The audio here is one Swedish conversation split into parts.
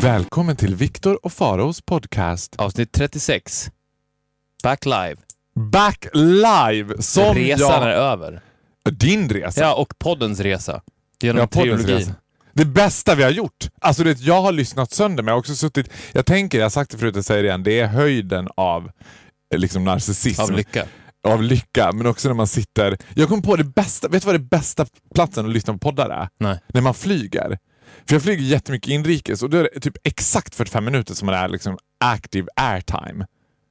Välkommen till Viktor och Faros podcast. Avsnitt 36. Back live. Back live! Som Resan jag... är över. Din resa. Ja, och poddens resa. Genom Ja, trilogin. resa. Det bästa vi har gjort. Alltså det, jag har lyssnat sönder men jag har också suttit... Jag tänker, jag har sagt det förut, jag säger det igen, det är höjden av eh, liksom narcissism. Av lycka. Av lycka, men också när man sitter... Jag kom på det bästa, vet du vad det bästa platsen att lyssna på poddar är? Nej. När man flyger. För jag flyger jättemycket inrikes och då är det typ exakt 45 minuter som man är liksom active airtime.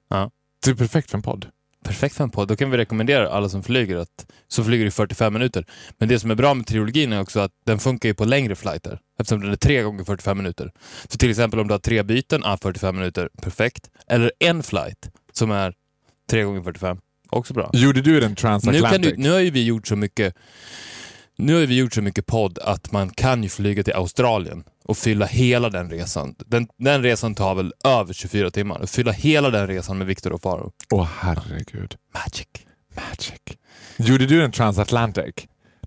Ja. Det är perfekt för en podd. Perfekt för en podd. Då kan vi rekommendera alla som flyger att så flyger i 45 minuter. Men det som är bra med trilogin är också att den funkar ju på längre flighter eftersom den är tre gånger 45 minuter. Så till exempel om du har tre byten, ah, 45 minuter, perfekt. Eller en flight som är tre gånger 45, också bra. Gjorde du den Nu, transatlantic? kan du, nu har ju vi gjort så mycket nu har vi gjort så mycket podd att man kan ju flyga till Australien och fylla hela den resan. Den, den resan tar väl över 24 timmar. Och fylla hela den resan med Viktor och Faro. Åh herregud. Magic. Magic. Gjorde du den transatlantic?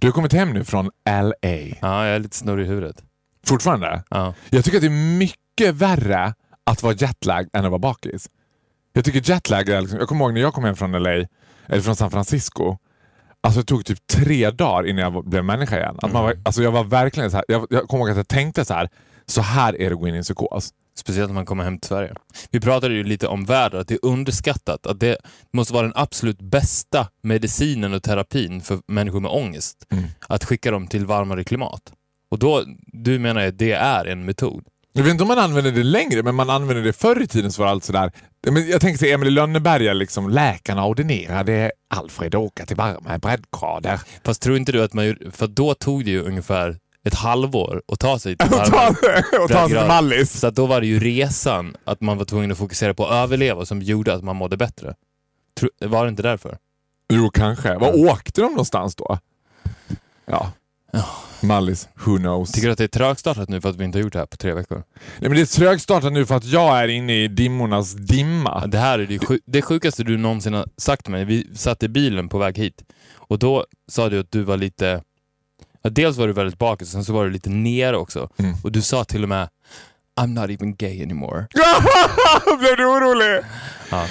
Du har kommit hem nu från LA. Ja, jag är lite snurrig i huvudet. Fortfarande? Ja. Jag tycker att det är mycket värre att vara jetlag än att vara bakis. Jag tycker jetlag är liksom, Jag kommer ihåg när jag kom hem från LA, eller från San Francisco. Alltså det tog typ tre dagar innan jag blev människa igen. Att man var, alltså jag var verkligen så här, jag, jag kommer ihåg att jag tänkte så här. Så här är det att gå in i en psykos. Speciellt när man kommer hem till Sverige. Vi pratade ju lite om väder, att det är underskattat. Att det måste vara den absolut bästa medicinen och terapin för människor med ångest. Mm. Att skicka dem till varmare klimat. Och då, du menar att det är en metod? Jag vet inte om man använder det längre, men man använder det förr i tiden så var allt sådär. Men jag tänker sig Emil i Lönneberga, liksom, läkarna ordinerade Alfred åka till varma breddgrader. Fast tror inte du att man gjorde- för då tog det ju ungefär ett halvår att ta sig till varmare och ta sig till. Mallis. Så att då var det ju resan, att man var tvungen att fokusera på att överleva som gjorde att man mådde bättre. Var det inte därför? Jo, kanske. Var åkte de någonstans då? Ja. Mallis, who knows? Tycker du att det är trögstartat nu för att vi inte har gjort det här på tre veckor? Nej, men det är trögstartat nu för att jag är inne i dimmornas dimma. Det här är det, sju- det sjukaste du någonsin har sagt till mig. Vi satt i bilen på väg hit och då sa du att du var lite... Ja, dels var du väldigt bakis och sen så var du lite nere också. Mm. Och du sa till och med I'm not even gay anymore. blev du orolig? Ja.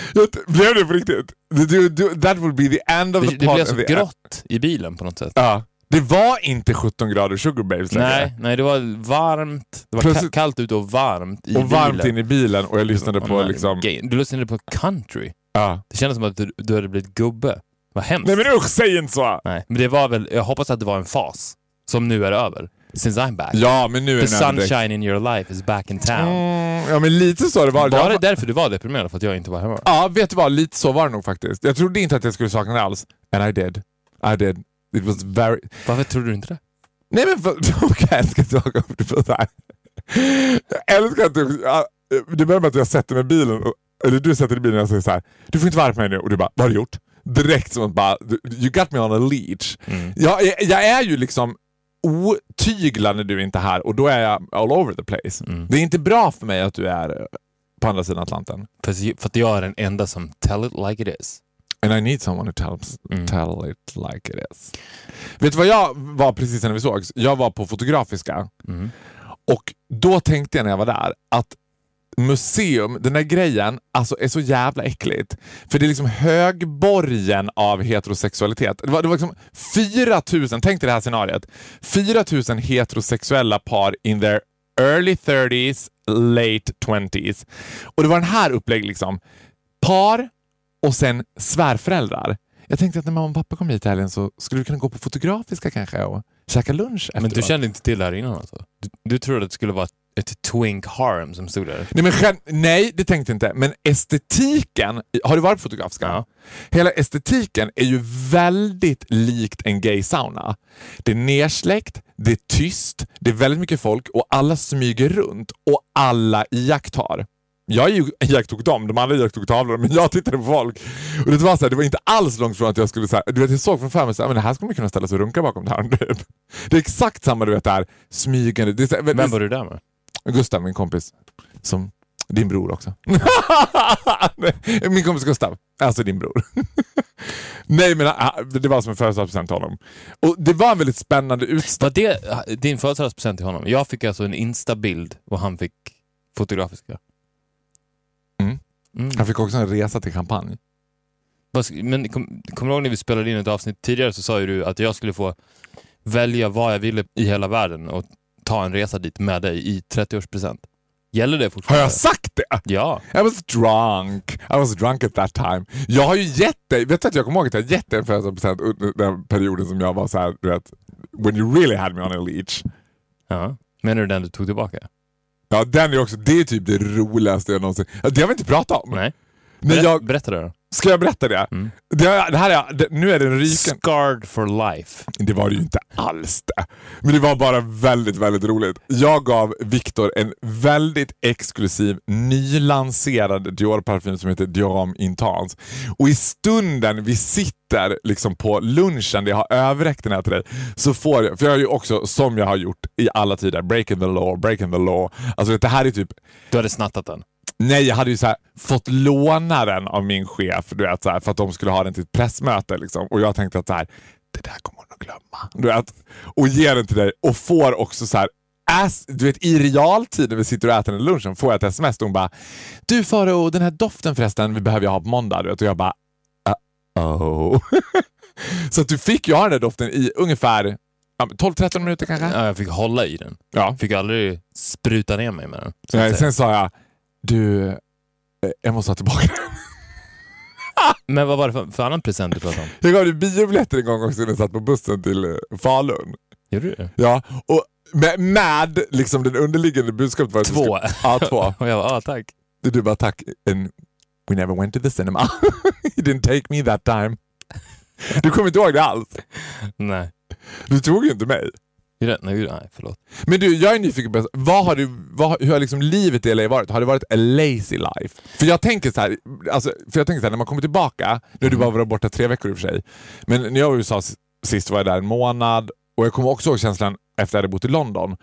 Blev du på riktigt? Du, du, that will be the end of Det, the det blev så grått i bilen på något sätt. Ja. Det var inte 17 grader sugar babes längre. Nej, nej, det var varmt. Det var Plötsligt- ka- kallt ute och varmt i Och varmt bilen. in i bilen och jag lyssnade på liksom... Du lyssnade på country. Ja. Det kändes som att du, du hade blivit gubbe. Vad hemskt. Nej men usch, säg inte så! Nej, men det var väl, jag hoppas att det var en fas som nu är över. Since I'm back. Ja, men nu är The direkt- sunshine in your life is back in town. Mm, ja men lite så det var. Var det därför du var deprimerad? För att jag inte var hemma? Ja, vet du vad? Lite så var det nog faktiskt. Jag trodde inte att jag skulle sakna det alls. And I did. I did. It was very... Varför trodde du inte det? Nej men för... Okej, jag älskar att på så här. Jag älskar att du... Det börjar med att jag sätter mig i bilen, och- eller du sätter dig i bilen och jag säger så här. Du får inte vara mig nu. Och du bara, vad har du gjort? Direkt som att bara, you got me on a leech. Mm. Jag, jag, jag är ju liksom otyglad när du inte är här och då är jag all over the place. Mm. Det är inte bra för mig att du är på andra sidan Atlanten. För, för att jag är den enda som tell it like it is. And I need someone who tells, Mm. tell it like it is. Vet du vad jag var precis när vi sågs? Jag var på Fotografiska Mm. och då tänkte jag när jag var där att museum, den där grejen, alltså är så jävla äckligt. För det är liksom högborgen av heterosexualitet. Det var, det var liksom 4000, tänk dig det här scenariet. 4000 heterosexuella par in their early 30s, late 20s. Och det var den här upplägget liksom. Par och sen svärföräldrar. Jag tänkte att när mamma och pappa kom hit i helgen så skulle vi kunna gå på Fotografiska kanske och käka lunch Men du efteråt. kände inte till det här innan alltså? Du, du trodde att det skulle vara ett twink harem som stod där? Nej, men nej, det tänkte jag inte. Men estetiken, har du varit på Fotografiska? Ja. Hela estetiken är ju väldigt likt en gay sauna. Det är nersläckt, det är tyst, det är väldigt mycket folk och alla smyger runt och alla iakttar. Jag ju- iakttog dem, de andra iakttog tavlor, men jag tittade på folk. Och det var, så här, det var inte alls långt från att jag skulle säga, du vet jag såg från så här, men det här skulle man kunna ställa sig och runka bakom det här. Det är exakt samma du vet där, smygande. Det är, så Vem var du där med? Gustav, min kompis. Som din bror också. min kompis Gustav. Alltså din bror. Nej men ah, det var som en födelsedagspresent till honom. Och det var en väldigt spännande utställning. Var det din födelsedagspresent till honom? Jag fick alltså en instabild och han fick fotografiska. Mm. Han fick också en resa till champagne. Men kom, kommer du ihåg när vi spelade in ett avsnitt tidigare så sa ju du att jag skulle få välja vad jag ville i hela världen och ta en resa dit med dig i 30-årspresent. Gäller det Har fortfarande? jag sagt det? Ja. I was drunk. I was drunk at that time. Jag har ju gett dig, vet du att jag kommer ihåg att jag gett dig en födelsedagspresent under den perioden som jag var så här, du vet, when you really had me on a leash. ja. Menar du den du tog tillbaka? Ja, den är också, det är typ det roligaste jag någonsin... Det har vi inte pratat om. Nej. Berä- jag, Berätta det då. Ska jag berätta det? Mm. det, det här är, det, nu är den ryken. Scarred for life. Det var det ju inte alls det. Men det var bara väldigt, väldigt roligt. Jag gav Viktor en väldigt exklusiv nylanserad Dior-parfym som heter Dior Intense. Och i stunden vi sitter liksom på lunchen där jag har överräckt den här till dig så får jag, för jag har ju också som jag har gjort i alla tider, breaking the law, breaking the law. Alltså det här är typ Du hade snattat den. Nej, jag hade ju så här, fått låna den av min chef du vet, så här, för att de skulle ha den till ett pressmöte. Liksom. Och jag tänkte att så här, det där kommer hon att glömma. Du vet, och ger den till dig och får också så här, as, du vet, i realtid när vi sitter och äter den lunchen får jag ett sms och hon bara Du Faro, den här doften förresten vi behöver jag ha på måndag. Du vet, och jag bara uh-oh. så att du fick ju ha den där doften i ungefär ja, 12-13 minuter kanske. Ja, jag fick hålla i den. Ja. Fick aldrig spruta ner mig med den. Nej, sen sa jag du, eh, jag måste ha tillbaka den. Men vad var det för, för annan present du pratade om? Jag gav dig biobiljetter en gång också när jag satt på bussen till eh, Falun. Gjorde du det? Ja, och med, med liksom den underliggande budskapet var Två. Ska, ja, två. Och jag bara, ja tack. Du bara tack. And we never went to the cinema. you didn't take me that time. Du kommer inte ihåg det alls. Nej. Du tog ju inte mig. Jag- Nej, förlåt. Men du, jag är nyfiken på vad har du, vad, hur har liksom livet i LA varit? Har det varit a lazy life? För jag tänker så här, alltså, för jag tänker så här när man kommer tillbaka, nu har du bara varit borta tre veckor i och för sig, men när jag var i USA sist var jag där en månad och jag kommer också ihåg känslan efter att jag hade bott i London.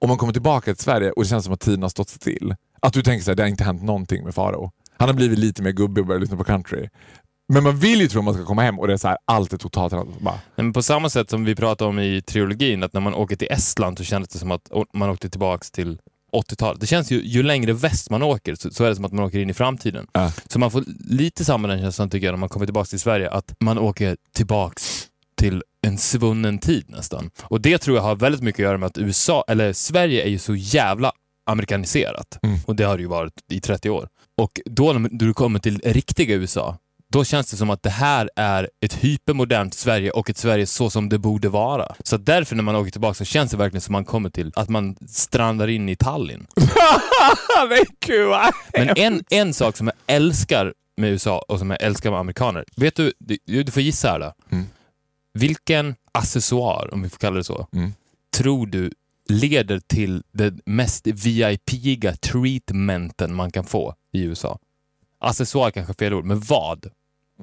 Om man kommer tillbaka till Sverige och det känns som att tiden har stått still. Att du tänker så här, det har inte hänt någonting med Faro. Han har blivit lite mer gubbig och börjat lyssna på country. Men man vill ju tro att man ska komma hem och det är så här, allt är totalt. Bara, Men på samma sätt som vi pratade om i trilogin, att när man åker till Estland så kändes det som att man åkte tillbaks till 80-talet. Det känns ju, ju längre väst man åker så, så är det som att man åker in i framtiden. Ja. Så man får lite samma den känslan tycker jag när man kommer tillbaks till Sverige, att man åker tillbaks till en svunnen tid nästan. Och det tror jag har väldigt mycket att göra med att USA, eller Sverige är ju så jävla amerikaniserat. Mm. Och det har det ju varit i 30 år. Och då när du kommer till riktiga USA, då känns det som att det här är ett hypermodernt Sverige och ett Sverige så som det borde vara. Så därför när man åker tillbaka så känns det verkligen som man kommer till att man strandar in i Tallinn. Men en, en sak som jag älskar med USA och som jag älskar med amerikaner, vet du, du, du får gissa här då. Mm. Vilken accessoar, om vi får kalla det så, Mm. tror du leder till den mest VIP-iga treatmenten man kan få i USA? Accessoar kanske är fel ord, men vad?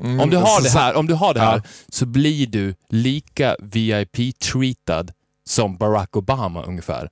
Mm, Om du har det här, om du har det här Ja. så blir du lika VIP-treatad som Barack Obama ungefär.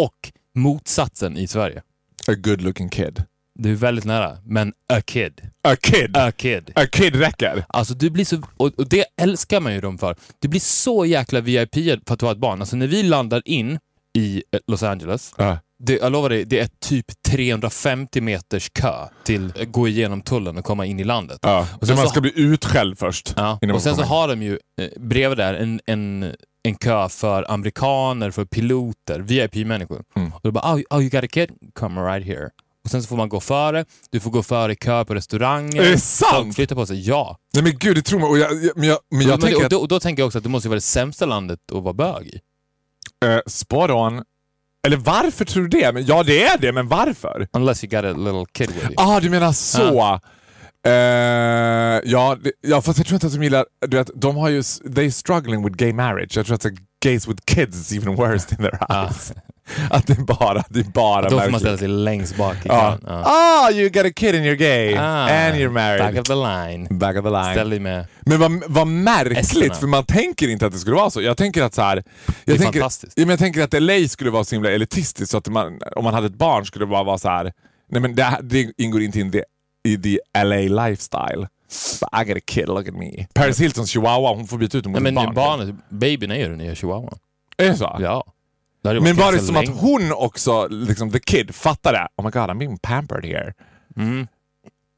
Och motsatsen i Sverige. A good looking kid. Du är väldigt nära, men a kid. A kid! A kid. A kid räcker. Alltså du blir så, och, det älskar man ju dem för. Du blir så jäkla VIP för att du har ett barn. Alltså när vi landar in i eh, Los Angeles, Ja. Det, jag lovar dig, det är typ 350 meters kö till att gå igenom tullen och komma in i landet. Ja. Och sen man så- ska bli utskälld först. Ja. Och sen så in. har de ju eh, bredvid där en, en, en kö för amerikaner, för piloter, VIP-människor. Mm. Och då bara, oh, oh you got a kid? Come right here. Och sen så får man gå före, du får gå före i kö på restauranger. Är det sant? Folk flyttar på sig, ja. Nej men gud, det tror man. Och jag, jag, men jag, men jag men, tänker och, då, och då tänker jag också att det måste vara det sämsta landet att vara bög i. uh, spot on. Eller varför tror du det? Men, ja det är det, men varför? Unless you got a little kid with you. Ah, du menar så. Eh, ja, det, ja, fast jag tror inte att de gillar... Du vet, de har ju... They struggling with gay marriage. Jag tror att gays with kids is even worse in their eyes. Att det bara, det bara Då får man ställa sig längst bak i Ja. Ja. Ah, you got a kid and you're gay. Ah, and you're married. Back of the line. Back of the line. Ställ dig med... Men vad, vad märkligt, Esterna. för man tänker inte att det skulle vara så. Jag tänker att så här, Det är tänker, fantastiskt. ja, men jag tänker att LA skulle vara så himla elitistiskt så att man, om man hade ett barn skulle det bara vara så här. nej men det, det ingår inte in det, i the LA lifestyle. But I got a kid, look at me. Paris Hiltons chihuahua, hon får byta ut dem mot ett men barn. barnet, babyn är ju den nya chihuahuan. Är det så? Ja. Men var det som att länge. hon också, liksom the kid, fattade? Oh my god, I'm being pampered here. Mm.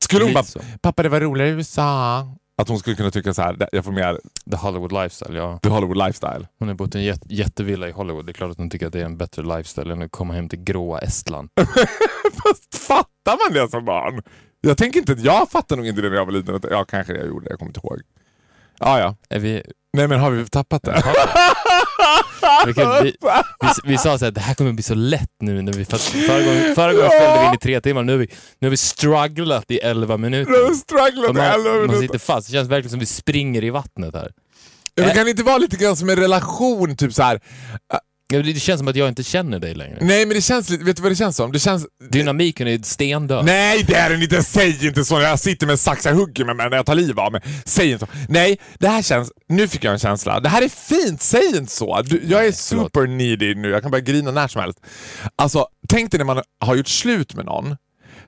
Skulle hon bara, så. pappa det var roligare i USA. Att hon skulle kunna tycka så här, jag får mer The Hollywood lifestyle, ja. the Hollywood lifestyle. Hon har bott i en jät- jättevilla i Hollywood. Det är klart att hon tycker att det är en bättre lifestyle än att komma hem till gråa Estland. Fast fattar man det som barn? Jag tänker inte att jag fattar nog inte det när jag var liten. Att- Ja, kanske jag gjorde det. Jag kommer inte ihåg. Ja, ja. Är vi, Nej, men har vi tappat det? vi, kan, vi, vi, vi sa så här, det här kommer bli så lätt nu. När vi, för, förra gången, förra gången spelade vi in i tre timmar. Nu har vi, nu har vi strugglat i elva minuter. Har strugglat Och i elva man, man minuter. sitter fast. Det känns verkligen som vi springer i vattnet här. Men kan det inte vara lite grann som en relation? Typ så här. Det känns som att jag inte känner dig längre. Nej, men det känns lite... Vet du vad det känns som? Det känns... Dynamiken är stendöd. Nej, det är den inte. Säg inte så. Jag sitter med en sax, jag hugger med mig när jag tar liv av mig. Säg inte så. Nej, det här känns... Nu fick jag en känsla. Det här är fint, säg inte så. Du, jag är super needy nu. Jag kan börja grina när som helst. Alltså, tänk dig när man har gjort slut med någon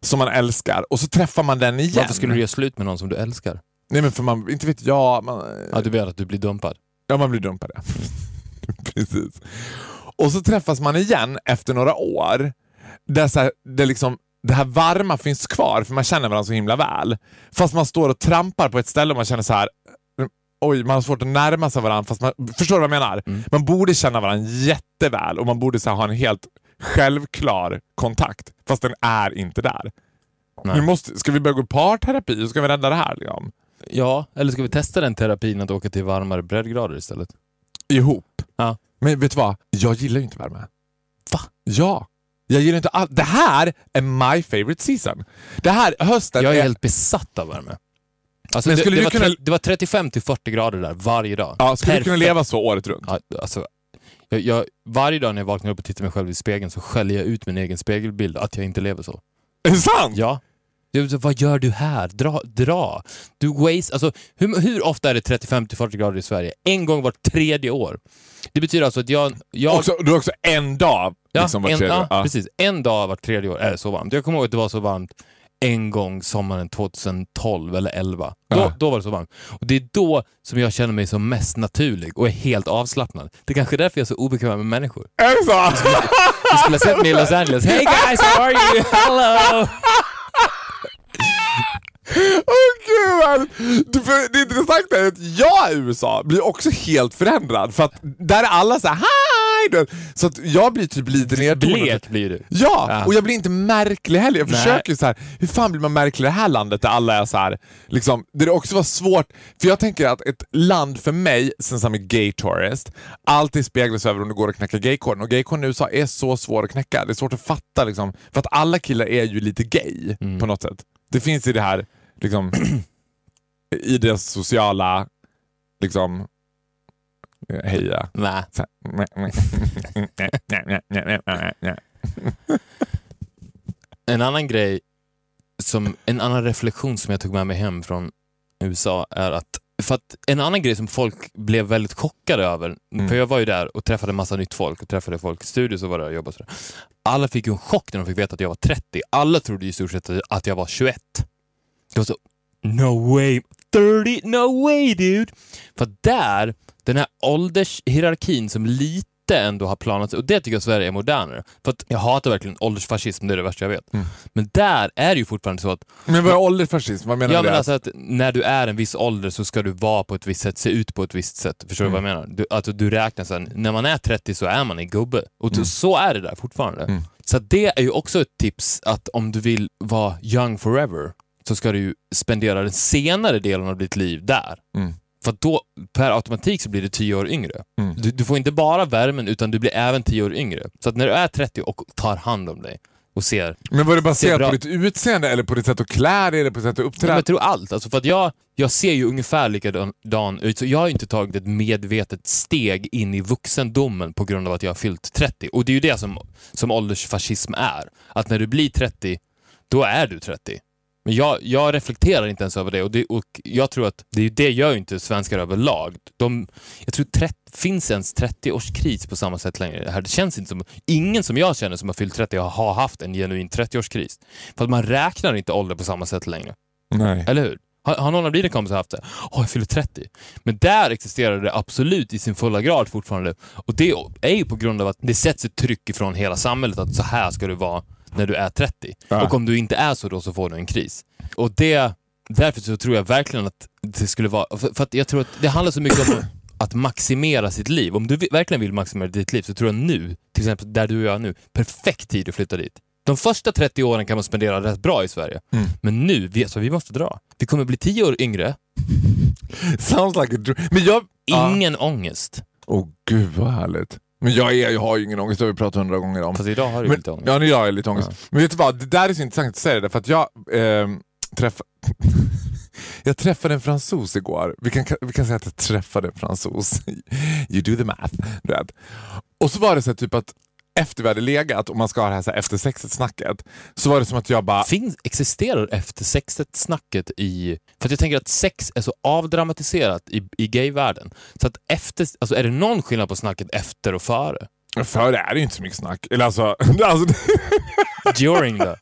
som man älskar och så träffar man den igen. Varför skulle du göra slut med någon som du älskar? Nej, men för man... Inte vet jag. Man, Ja, du vet att du blir dumpad. Ja, man blir dumpad. ja. Precis. Och så träffas man igen efter några år. Där, så här, där liksom, det här varma finns kvar, för man känner varandra så himla väl. Fast man står och trampar på ett ställe och man känner så här. Oj, man har svårt att närma sig varandra. Fast man, förstår du vad jag menar? Mm. Man borde känna varandra jätteväl och man borde så här, ha en helt självklar kontakt. Fast den är inte där. Nej. Vi måste, ska vi börja gå i parterapi? Ska vi rädda det här? Liksom? Ja, eller ska vi testa den terapin att åka till varmare breddgrader istället? ihop. Ja. Men vet du vad? Jag gillar ju inte värme. Va? Ja. Jag gillar inte allt. Det här är my favorite season. Det här, hösten Jag är helt besatt av värme. Alltså det, det, var kunna- det var 35 till 40 grader där varje dag. Ja, skulle du kunna Perfekt. leva så året runt? Ja, alltså, jag, jag, varje dag när jag vaknar upp och tittar mig själv i spegeln så skäller jag ut min egen spegelbild att jag inte lever så. Är det sant? Ja. Så, vad gör du här? Dra! dra. Du waste, alltså, hur, hur ofta är det 35 till 40 grader i Sverige? En gång vart tredje år. Det betyder alltså att jag... jag Också, du har också en dag ja, liksom, en, ja, ja. precis. En dag vart tredje år är det så varmt. Jag kommer ihåg att det var så varmt en gång sommaren 2012 eller 11. Då, Ja. då var det så varmt. Och Det är då som jag känner mig som mest naturlig och är helt avslappnad. Det är kanske är därför jag är så obekväm med människor. Är det så? Du skulle ha sett mig i Los Angeles. Hey guys, how are you? Hello! Åh gud! vad- Du, för, det intressanta är att jag i USA blir också helt förändrad. För att där är alla så här. Så att jag blir typ lite nedtonad. Blek blir du. Ja, Ja. och jag blir inte märklig heller. Jag Nej. försöker så här, hur fan blir man märklig i det här landet där alla är så här, liksom, där det också var svårt, för jag tänker att ett land för mig, sen som är gay tourist, alltid speglas över om det går att knäcka gaykoden. Och gaykoden i USA är så svår att knäcka. Det är svårt att fatta liksom, för att alla killar är ju lite gay Mm. på något sätt. Det finns i det här, liksom, i deras sociala, liksom, heja. Nej. Så här. En annan grej, som, en annan reflektion som jag tog med mig hem från USA är att, för att en annan grej som folk blev väldigt chockade över, Mm. för jag var ju där och träffade massa nytt folk och träffade folk i studios och var där och jobbade och. Alla fick ju en chock när de fick veta att jag var 30. Alla trodde i stort sett att jag var 21. Det var så, no way, 30, no way dude! För där, den här åldershierarkin som lite ändå har planat och det tycker jag Sverige är modernare. För att jag hatar verkligen åldersfascism, det är det värsta jag vet. Mm. Men där är det ju fortfarande så att, Men vad är åldersfascism? Vad menar ja du? men alltså att när du är en viss ålder så ska du vara på ett visst sätt, se ut på ett visst sätt. Förstår Mm. du vad jag menar? Du, alltså du räknar sen, när man är 30 så är man en gubbe. Och Mm. så är det där fortfarande. Mm. Så det är ju också ett tips att om du vill vara young forever så ska du ju spendera den senare delen av ditt liv där. Mm. För då per automatik så blir du 10 år yngre. Mm. Du, du får inte bara värmen utan du blir även 10 år yngre. Så att när du är 30 och tar hand om dig, och ser. Men var det Ser baserat på ditt utseende eller på ditt sätt att klä dig eller på ditt sätt att uppträda? jag tror allt. Alltså för att jag, jag ser ju ungefär likadan ut, så jag har inte tagit ett medvetet steg in i vuxendomen på grund av att jag har fyllt 30. Och det är ju det som, som åldersfascism är. Att när du blir 30, då är du 30. Men jag, jag reflekterar inte ens över det och, det och jag tror att det, det gör ju inte svenskar överlag. De, jag tror 30, finns ens 30-årskris på samma sätt längre. Det, här, det känns inte som... Ingen som jag känner som har fyllt 30 har haft en genuin 30-årskris. För att man räknar inte ålder på samma sätt längre. Nej. Eller hur? Har, har någon av dina kompisar haft det? Åh, jag fyller 30. Men där existerar det absolut i sin fulla grad fortfarande. Och det är ju på grund av att det sätts ett tryck ifrån hela samhället att så här ska du vara när du är 30. Ja. Och om du inte är så då så får du en kris. Och det, därför så tror jag verkligen att det skulle vara, för, för att jag tror att det handlar så mycket om att maximera sitt liv. Om du verkligen vill maximera ditt liv så tror jag nu, till exempel där du och jag är nu, perfekt tid att flytta dit. De första 30 åren kan man spendera rätt bra i Sverige. Mm. Men nu, vi, så vi måste dra. Vi kommer bli 10 år yngre, Sounds like a dream. Men jag... Ja. ingen ångest. Åh gud vad härligt. Men jag, är, jag har ju ingen ångest, det har vi pratat hundra gånger om. Fast idag har du Men, lite ångest. ja, nu har jag lite ångest. Men vet du vad, det där är så intressant att säga det, för att jag eh, träffade... jag träffade en fransos igår. Vi kan, vi kan säga att jag träffade en fransos. You do the math. vet. Och så var det så här, typ att efter vi hade legat, och man ska ha det här, så här efter sexet-snacket, så var det som att jag bara... Finns, existerar efter sexet-snacket i... För att jag tänker att sex är så avdramatiserat i, i gayvärlden. Så att efter... Alltså är det någon skillnad på snacket efter och före? Före är det ju inte så mycket snack. Eller alltså, alltså During då?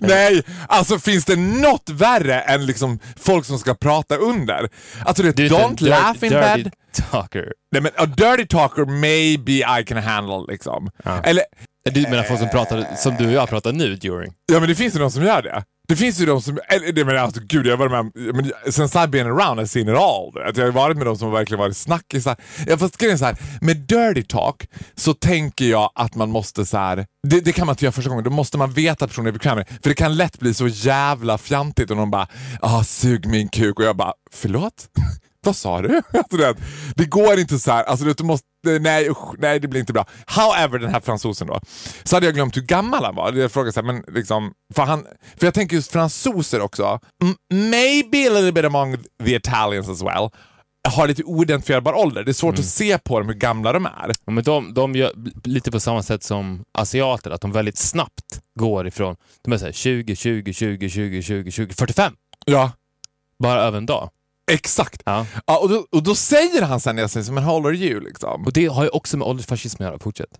Nej, alltså finns det något värre än liksom folk som ska prata under? Alltså det är don't laugh in dirty bed. talker. Nej men a dirty talker maybe I can handle liksom. Ja. Eller, Du menar folk som pratar som du och jag pratar nu, during? ja men det finns ju de som gör det. Det finns ju de som, eller, det menar alltså gud jag har varit med men, sen I've been around I've seen it all. Att. Jag har varit med de som verkligen varit snackisar. Ja, fast grejen är så här, med dirty talk så tänker jag att man måste så här. Det, det kan man inte göra första gången, då måste man veta att personen är bekväm med det. För det kan lätt bli så jävla fjantigt och de bara ah, sug min kuk och jag bara förlåt? Vad sa du? Alltså, det, det går inte så här. Alltså, du måste, nej, usch, nej, det blir inte bra. However, den här fransosen då. Så hade jag glömt hur gammal han var. Jag frågade så här, men liksom, för, han, för jag tänker just fransoser också, maybe a little bit among the Italians as well, har lite oidentifierbar ålder. Det är svårt att se på dem hur gamla de är. Ja, men de, de gör lite på samma sätt som asiater, att de väldigt snabbt går ifrån de är så här 20, 20, 20, 20, 20, 20, 45. Ja, Bara över en dag. Exakt. Ja. Ja, och, då, och då säger han sen när jag säger men how old are you? Liksom. Och det har ju också med åldersfascism att göra. Fortsätt.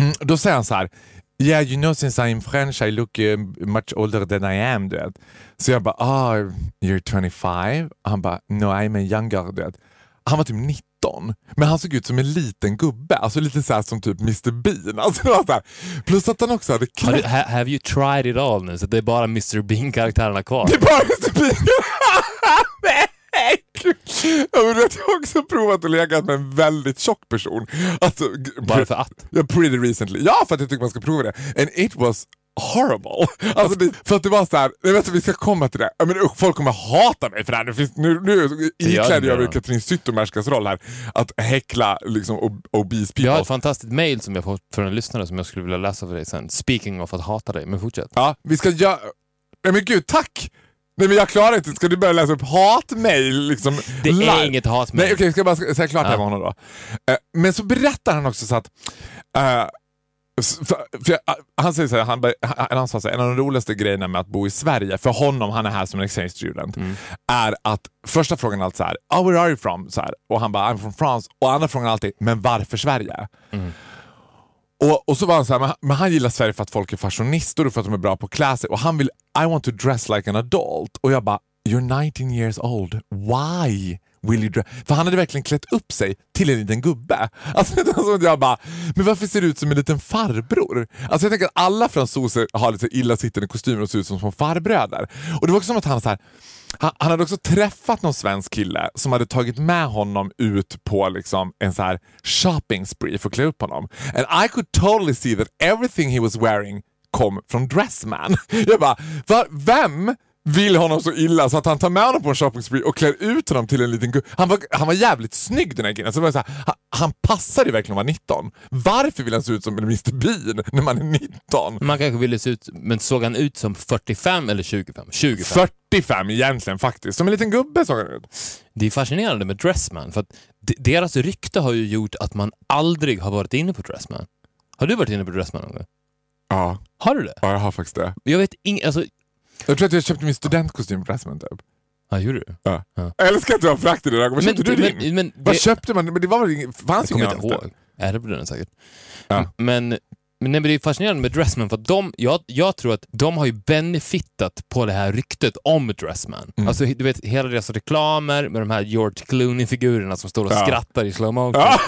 Mm, då säger han så här. Yeah, you know since I'm French I look uh, much older than I am. Du vet. Så jag bara, ah, you're 25? Han bara, no I'm a younger. Du vet. Han var typ 19, men han såg ut som en liten gubbe. Alltså lite så som typ Mr Bean. Alltså. Plus att han också hade klätt... ha, have you tried it all nu? Så det är bara Mr Bean-karaktärerna kvar? Det är bara Mr Bean! Ja, du vet, jag har också provat att lägga med en väldigt tjock person. Alltså, för att? Ja, pretty recently. Ja, för att jag tycker man ska prova det. And it was horrible. Alltså det, för att det var så här, jag vet vi ska komma till det. Ja, Men usch, folk kommer hata mig för det här. Det finns, nu nu iklädde jag mig. Katrin Zytomierskas roll här. Att häckla liksom ob- obese Jag har people. ett fantastiskt mail som jag fått från en lyssnare som jag skulle vilja läsa för dig sen. Speaking of att hata dig, men fortsätt. Ja, vi ska göra... Nej men gud, tack! Nej men jag klarar inte, ska du börja läsa upp hatmail liksom? Det live? är inget hatmail. Nej okej, ska jag bara säga klart det här Ja. med honom då. Eh, men så berättar han också så att s- för, för jag, han säger så här, han, han, han sa så här, en av de roligaste grejerna med att bo i Sverige, för honom, han är här som en exchange student, Mm. är att första frågan är alltid så här, oh, where are you from? Så här, och han bara, I'm from France. Och andra frågan är alltid, men varför Sverige? Mm. Och, och så var han så här, men men han gillar Sverige för att folk är fashionister och för att de är bra på att klä sig. Och han vill, I want to dress like an adult. Och jag bara, you're 19 years old. Why will you dress? För han hade verkligen klätt upp sig till en liten gubbe. Alltså, jag bara, men varför ser du ut som en liten farbror? Alltså jag tänker att alla fransoser har lite illa illasittande kostymer och ser ut som små farbröder. Och det var också som att han så här, han, han hade också träffat någon svensk kille som hade tagit med honom ut på liksom en så här shopping spree för att klä upp honom. And I could totally see that everything he was wearing kom från Dressman. Jag bara, va, vem vill honom så illa så att han tar med honom på en shopping spree och klär ut honom till en liten gubbe. Han var, han var jävligt snygg den här killen. Så var så här, han, han passade verkligen att vara 19. Varför vill han se ut som en Mr Bean när man är 19? Man kanske ville se ut, men såg han ut som 45 eller 25? 25. 45 egentligen faktiskt. Som en liten gubbe såg han ut. Det är fascinerande med Dressman, för att de- deras rykte har ju gjort att man aldrig har varit inne på Dressman. Har du varit inne på Dressman någon gång? Ja, Har du det? ja jag har faktiskt det. Jag vet inget, alltså... Jag tror att jag köpte min studentkostym på Dressman typ. Ja, gjorde du? Ja. Ja. Jag älskar att du har frakt i det där. Vad köpte du din? men, men Vad det- köpte man? Men det var väl fanns ju inte annan ihåg. Ärvde den säkert. Ja. Men, men, nej, men det är fascinerande med Dressman för de, jag, jag tror att de har ju benefitat på det här ryktet om Dressman. Mm. Alltså du vet hela deras reklamer med de här George Clooney-figurerna som står och Ja. skrattar i slow motion. Ja.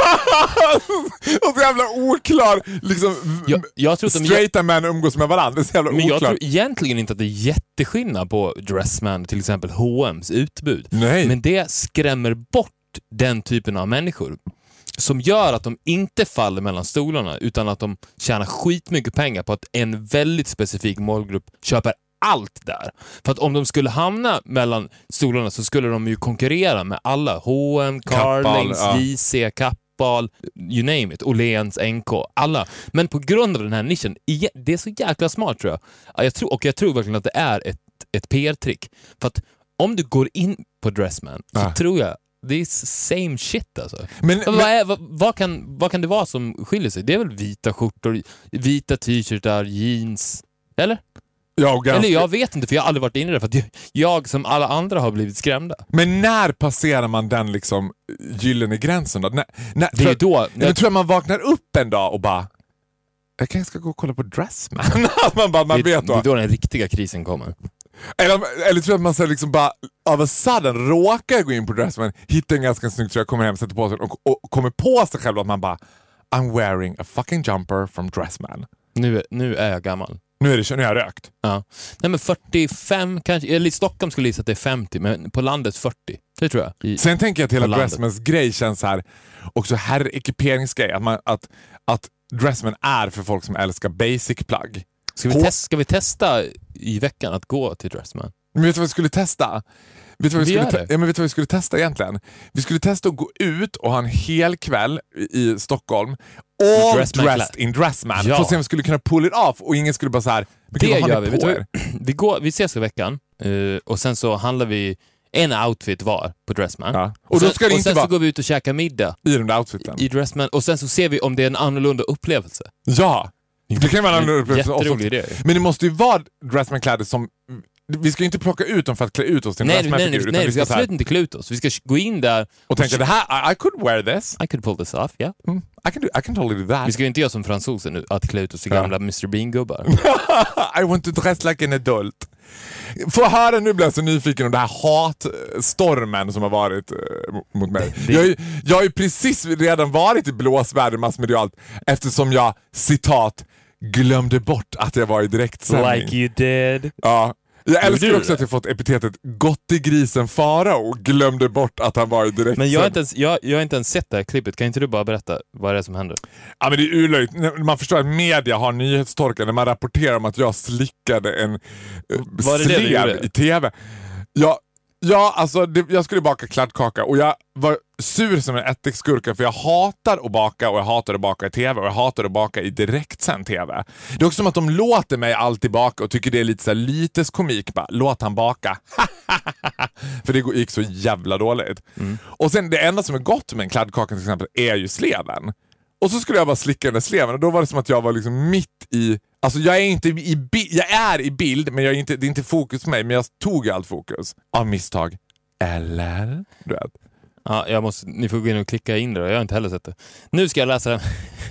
och så jävla oklar, liksom, Jag, jag tror att de straighta män umgås med varandra. Det är så jävla men jag oklart. tror egentligen inte att det är jätteskillnad på Dressman till exempel H&M's utbud. Nej. Men det skrämmer bort den typen av människor som gör att de inte faller mellan stolarna utan att de tjänar skitmycket pengar på att en väldigt specifik målgrupp köper allt där. För att om de skulle hamna mellan stolarna så skulle de ju konkurrera med alla. H&M, Carlings, ja. JC, Kappahl, you name it. Åhléns, NK, alla. Men på grund av den här nischen, det är så jäkla smart tror jag. Ja, jag tror, och jag tror verkligen att det är ett, ett PR-trick. För att om du går in på Dressman så Ja. tror jag det är same shit alltså. Men, Vad, är, vad, vad, kan, vad kan det vara som skiljer sig? Det är väl vita skjortor, vita t-shirtar, jeans? Eller? ja, ganska, Eller jag vet inte för jag har aldrig varit inne där för att jag, jag som alla andra har blivit skrämda. men när passerar man den liksom gyllene gränsen då? När, när, Det är jag- då... Nej, men tror jag man vaknar upp en dag och bara jag kanske ska gå och kolla på Dressman. Man bara, man det, vet det är då. då den riktiga krisen kommer. Eller, eller tror jag att man så liksom bara av a sudden råkar gå in på Dressman, hittar en ganska snygg tröja, kommer hem, sätter på sig och, och kommer på sig själv att man bara I'm wearing a fucking jumper from Dressman. Nu, är- nu är jag gammal. Nu är det nu har jag rökt. Ja. Nej men 45 kanske, eller i Stockholm skulle jag gissa att det är 50, men på landet 40. Det tror jag. I, Sen tänker jag att hela. Dressmans grej känns här också herrekiperingsgrej. Att, man, att, att Dressman är för folk som älskar basic plagg. Ska, vi H- testa, ska vi testa i veckan att gå till Dressman? Men vet du vad vi skulle testa? Vet du vad vi, Vi skulle ja, men vet du vad vi skulle testa egentligen? Vi skulle testa att gå ut och ha en hel kväll i Stockholm all Dressman dressed in Dressman. Ja. För att se om vi skulle kunna pull it off och ingen skulle bara så här, men Det gud, vad gör vi. På? Vi, går, vi ses i veckan eh, och sen så handlar vi en outfit var på Dressman. Ja. Och då sen, och sen så går vi ut och käkar middag i den där outfiten. i Dressman och sen så ser vi om det är en annorlunda upplevelse. Ja! Det kan vara en. Jätterolig idé. Men det måste ju vara Dressman-kläder som... Vi ska ju inte plocka ut dem för att klä ut oss till en Nej, nej, nej, nej, vi ska absolut inte klä ut oss. Vi ska gå in där och tänka det här, I, I could wear this. I could pull this off, ja. Mm, I, can do, I can totally do that. Vi ska ju inte göra som fransosen nu, att klä ut oss till Ja. gamla Mr Bean-gubbar. I want to dress like an adult. Få höra, nu blir jag så nyfiken om det här hatstormen som har varit eh, mot mig. Det- Jag, har ju- jag har ju precis redan varit i blåsväder massmedialt eftersom jag, citat, glömde bort att jag var i direktsändning. you did. Ja. Jag älskar också att jag fått epitetet gottegrisen Farao glömde bort att han var i direktsändning. Men jag har, inte ens, jag, jag har inte ens sett det här klippet. Kan inte du bara berätta vad det är som händer? Ja, men det är urlöjligt. Man förstår att media har nyhetstorka när man rapporterar om att jag slickade en eh, slev i TV. Ja, ja alltså det, jag skulle baka kladdkaka och jag var sur som en ättiksgurka för jag hatar att baka och jag hatar att baka i TV och jag hatar att baka i direktsänd TV. Det är också som att de låter mig alltid baka och tycker det är lite så här lites komik. Bara, Låt han baka. för det gick så jävla dåligt. Mm. Och sen det enda som är gott med en kladdkaka till exempel är ju sleven. Och så skulle jag bara slicka den där sleven och då var det som att jag var liksom mitt i... Alltså jag är inte i, bi- jag är i bild, men jag är inte, det är inte fokus på mig. Men jag tog allt fokus. Av misstag. Eller? Du vet. Ja, jag måste, ni får gå in och klicka in det, då. jag har inte heller sett det. Nu ska jag läsa den.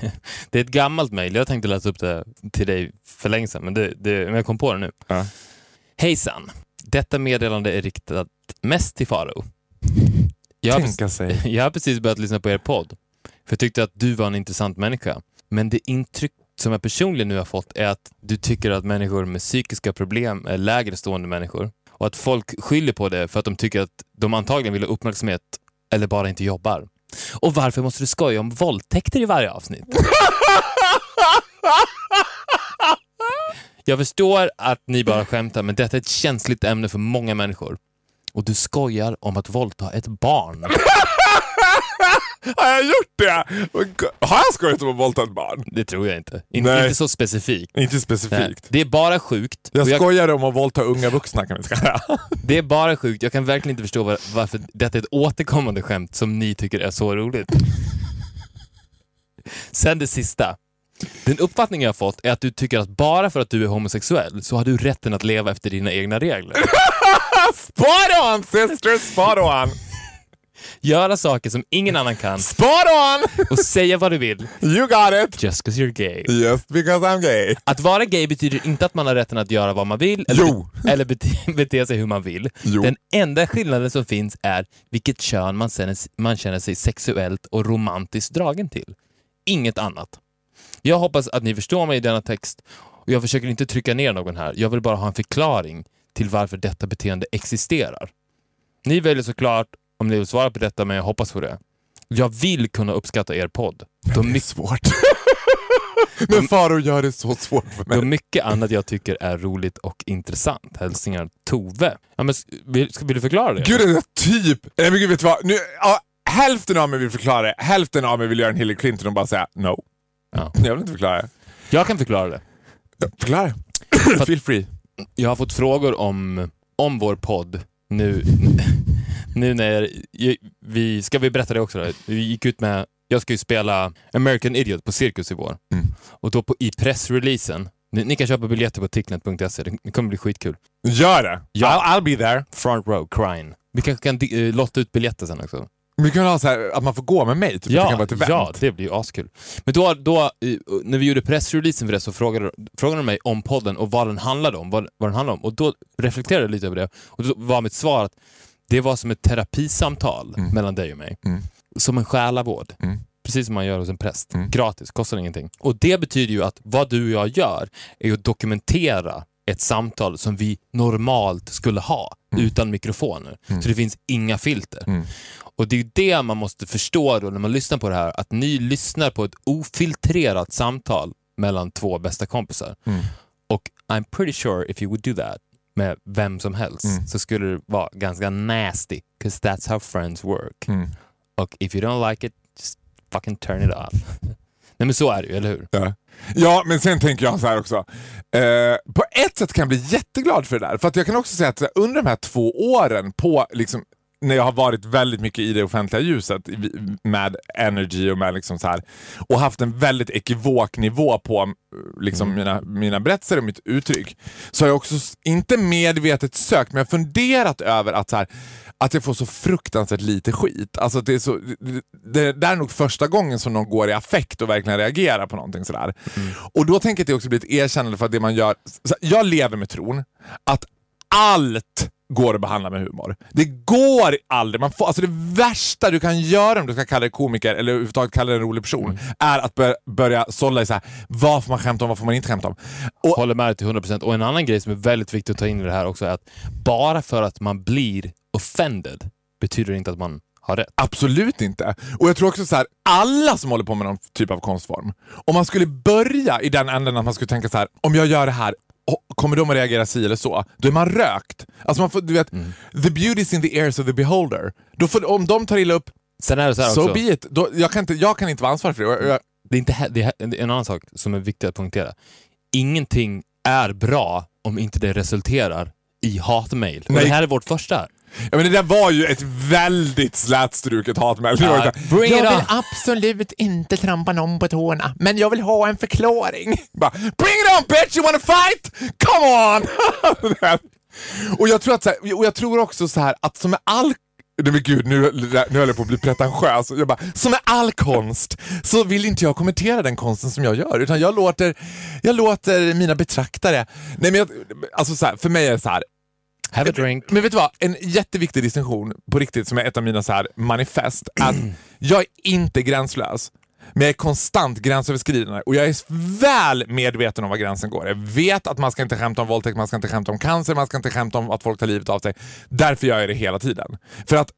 Det är ett gammalt mejl, jag tänkte läsa upp det till dig för länge sedan, men, det, det, men jag kom på det nu. Ja. Hejsan! Detta meddelande är riktat mest till Faro. Jag har, Tänka sig. jag har precis börjat lyssna på er podd, för jag tyckte att du var en intressant människa. Men det intryck som jag personligen nu har fått är att du tycker att människor med psykiska problem är lägre stående människor. Och att folk skyller på det för att de tycker att de antagligen vill ha uppmärksamhet eller bara inte jobbar. Och varför måste du skoja om våldtäkter i varje avsnitt? Jag förstår att ni bara skämtar, men detta är ett känsligt ämne för många människor. Och du skojar om att våldta ett barn. Har jag gjort det? Har jag skojat om att våldta ett barn? Det tror jag inte. In, Nej. inte så specifikt. Inte Nej. specifikt. Det är bara sjukt. Jag jag, skojar om att våldta unga vuxna kan vi säga. det är bara sjukt. Jag kan verkligen inte förstå var, varför detta är ett återkommande skämt som ni tycker är så roligt. Sen det sista. Den uppfattning jag har fått är att du tycker att bara för att du är homosexuell så har du rätten att leva efter dina egna regler. Spot on sister, spot on! Göra saker som ingen annan kan Spot on! och säga vad du vill You got it! just 'cause you're gay. Just because I'm gay. Att vara gay betyder inte att man har rätten att göra vad man vill eller, Jo. eller bete, bete sig hur man vill. Jo. Den enda skillnaden som finns är vilket kön man känner, man känner sig sexuellt och romantiskt dragen till. Inget annat. Jag hoppas att ni förstår mig i denna text och jag försöker inte trycka ner någon här. Jag vill bara ha en förklaring till varför detta beteende existerar. Ni väljer såklart om ni vill svara på detta, men jag hoppas på det. Jag vill kunna uppskatta er podd. Då Det är mycket svårt. Men Faro gör det så svårt för Då mig. mycket annat jag tycker är roligt och intressant. Hälsningar Tove. Ja, men, vill, ska, vill du förklara det? Gud, det är typ... Nej men gud, vet du vad? Nu, ja, hälften av mig vill förklara det, hälften av mig vill göra en Hillary Clinton och bara säga no. Ja. Jag vill inte förklara det. Jag kan förklara det. Ja, Förklara. Feel free. Jag har fått frågor om, om vår podd nu, nu när vi... Ska vi berätta det också? Då? Vi gick ut med... Jag ska ju spela American Idiot på Cirkus i vår. Mm. Och då på, i pressreleasen, ni, ni kan köpa biljetter på ticknet.se, det kommer bli skitkul. Gör det. Ja. I'll, I'll be there. Front row, crying. Vi kanske kan eh, lotta ut biljetter sen också. Vi kan ha så här att man får gå med mig, typ. det kan Ja, vara ett event. ja, det blir ju askul. Men då, då, eh, när vi gjorde pressreleasen för det så frågade, frågade de mig om podden och vad den handlade om. Vad, vad den handlade om. Och då reflekterade jag lite över det. Och då var mitt svar att det var som ett terapisamtal Mm. mellan dig och mig. Mm. Som en själavård. Mm. Precis som man gör hos en präst. Mm. Gratis, kostar ingenting. Och det betyder ju att vad du och jag gör är att dokumentera ett samtal som vi normalt skulle ha utan mikrofoner. Mm. Så det finns inga filter. Mm. Och det är det man måste förstå då när man lyssnar på det här, att ni lyssnar på ett ofiltrerat samtal mellan två bästa kompisar. Mm. Och I'm pretty sure if you would do that med vem som helst Mm. så skulle det vara ganska nasty, because that's how friends work. Mm. Och if you don't like it, just fucking turn it off. Nej men så är det ju, eller hur? Ja. ja, men sen tänker jag så här också. Eh, på ett sätt kan jag bli jätteglad för det där. För att jag kan också säga att under de här två åren på liksom, när jag har varit väldigt mycket i det offentliga ljuset med energy och med liksom så här och haft en väldigt ekivok nivå på eh, liksom mina, mina berättelser och mitt uttryck. Så har jag också inte medvetet sökt men jag har funderat över att så här, att jag får så fruktansvärt lite skit. Alltså det, är så, det, det är nog första gången som någon går i affekt och verkligen reagerar på någonting sådär. Och då tänker jag att det också blir ett erkännande för att det man gör... Jag lever med tron att allt går att behandla med humor. Det går aldrig. Man får, alltså det värsta du kan göra om du ska kalla dig komiker eller överhuvudtaget kalla dig en rolig person är att bör, börja sålla i så här, vad får man skämta om, vad får man inte skämta om. Och, Håller med dig till 100%. Och en annan grej som är väldigt viktig att ta in i det här också är att bara för att man blir offended betyder det inte att man har rätt. Absolut inte. Och jag tror också så här, alla som håller på med någon typ av konstform, om man skulle börja i den änden att man skulle tänka så här, om jag gör det här, kommer de att reagera si eller så? Då är man rökt. Alltså man får, du vet, the beauty is in the ears of the beholder. Då får, om de tar illa upp, Sen är det så här so också. be it. Då, jag, kan inte, jag kan inte vara ansvarig för det. Och jag- det är, inte, det är en annan sak som är viktig att poängtera. Ingenting är bra om inte det resulterar i hatmejl. Det här är vårt första. Ja, men det där var ju ett väldigt slätstruket hatmejl. Ja, it jag vill on." absolut inte trampa någon på tårna, men jag vill ha en förklaring. Bara, Bring it on bitch, you wanna fight? Come on! och, jag tror att, så här, och jag tror också så här att som med all Nej men gud, nu, nu höll jag på att bli pretentiös. Jag bara, som med all konst så vill inte jag kommentera den konsten som jag gör, utan jag låter, jag låter mina betraktare... Nej men jag, alltså så här, för mig är det så här, Have a drink. men vet du vad? En jätteviktig distinktion på riktigt som är ett av mina så här manifest att jag är inte gränslös. Men jag är konstant gränsöverskridande och jag är väl medveten om var gränsen går. Jag vet att man ska inte skämta om våldtäkt, man ska inte skämta om cancer, man ska inte skämta om att folk tar livet av sig. Därför gör jag det hela tiden. För att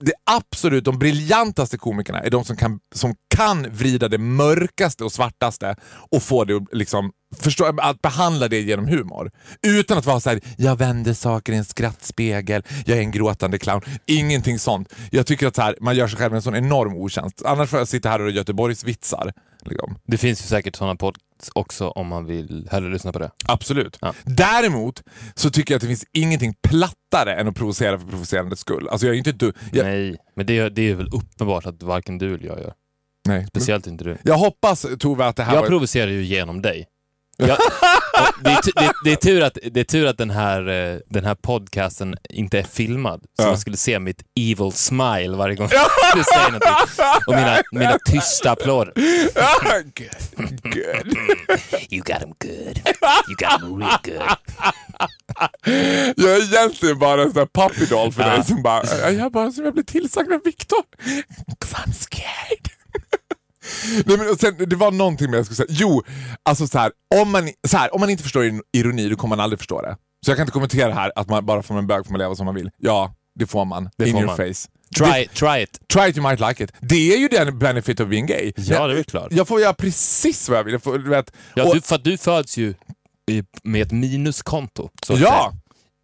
det absolut, de briljantaste komikerna är de som kan, som kan vrida det mörkaste och svartaste och få det att liksom förstå, att behandla det genom humor. Utan att vara så här: jag vänder saker i en skrattspegel, jag är en gråtande clown. Ingenting sånt. Jag tycker att så här, man gör sig själv en sån enorm otjänst. Annars får jag sitta här och Göteborgs vitsar. Liksom. Det finns ju säkert sådana podcasts också om man vill hellre lyssna på det. Absolut. Ja. Däremot så tycker jag att det finns ingenting plattare än att provocera för provocerandets skull. Alltså jag är inte du. Jag, Nej, men det, det är väl uppenbart att varken du eller jag gör. nej. Speciellt inte du. Jag hoppas Tove att det här Jag var... provocerar ju genom dig. Jag, det, är, det, det, är tur att, det är tur att den här, eh, den här podcasten inte är filmad. Så Ja. man skulle se mitt evil smile varje gång du säger någonting. Och mina, mina tysta applåder. good. good. You got him good. You got him real good. Jag är egentligen bara en sån här puppy doll för Ja. dig som bara, jag bara som jag blir tillsagd av Viktor. 'Cause I'm scared. Nej, men, och sen, det var någonting mer jag skulle säga. Jo, alltså så här, om, man, så här, om man inte förstår ir- ironi då kommer man aldrig förstå det. Så jag kan inte kommentera här att man bara får en bög får man leva som man vill. Ja, det får man. Det In får your man. face. Try, try it. Try it, you might like it. Det är ju den benefit of being gay. Ja, det är klart. Jag får göra precis vad jag vill. Jag får, du vet, Ja, och- du, för du föds ju med ett minuskonto. Så ja.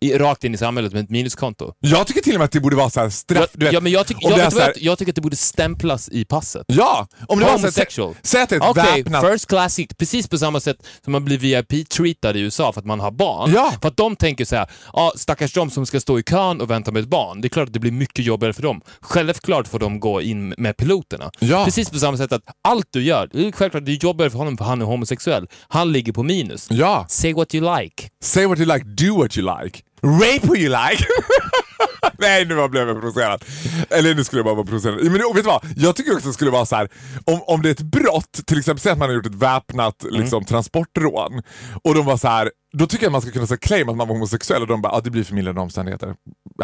I, rakt in i samhället med ett minuskonto. jag tycker till och med att det borde vara så här straff. Ja, du vet, ja, men jag, tycker- om jag, här- jag tycker att det borde stämplas i passet. Ja, om det Homosexual. Säg att det är Okej, väpnat... first class. Precis på samma sätt som man blir VIP-treatad i USA för att man har barn. Ja. För att de tänker så här, ja stackars de som ska stå i kön och vänta med ett barn. Det är klart att det blir mycket jobbigare för dem. Självklart får de gå in med piloterna. Ja. Precis på samma sätt att allt du gör, det är självklart det är jobbigare för honom för han är homosexuell. Han ligger på minus. Ja, Say what you like. say what you like, do what you like. Rape who you like. Nej, nu blev jag provocerad. Eller nu skulle jag bara vara provocerad. Men vet du vad? Jag tycker också det skulle vara så här, om, om det är ett brott, till exempel säg att man har gjort ett väpnat liksom, transportrån, och de var så här, då tycker jag att man ska kunna säga claim att man var homosexuell och de bara, ah, det blir förmildrande omständigheter.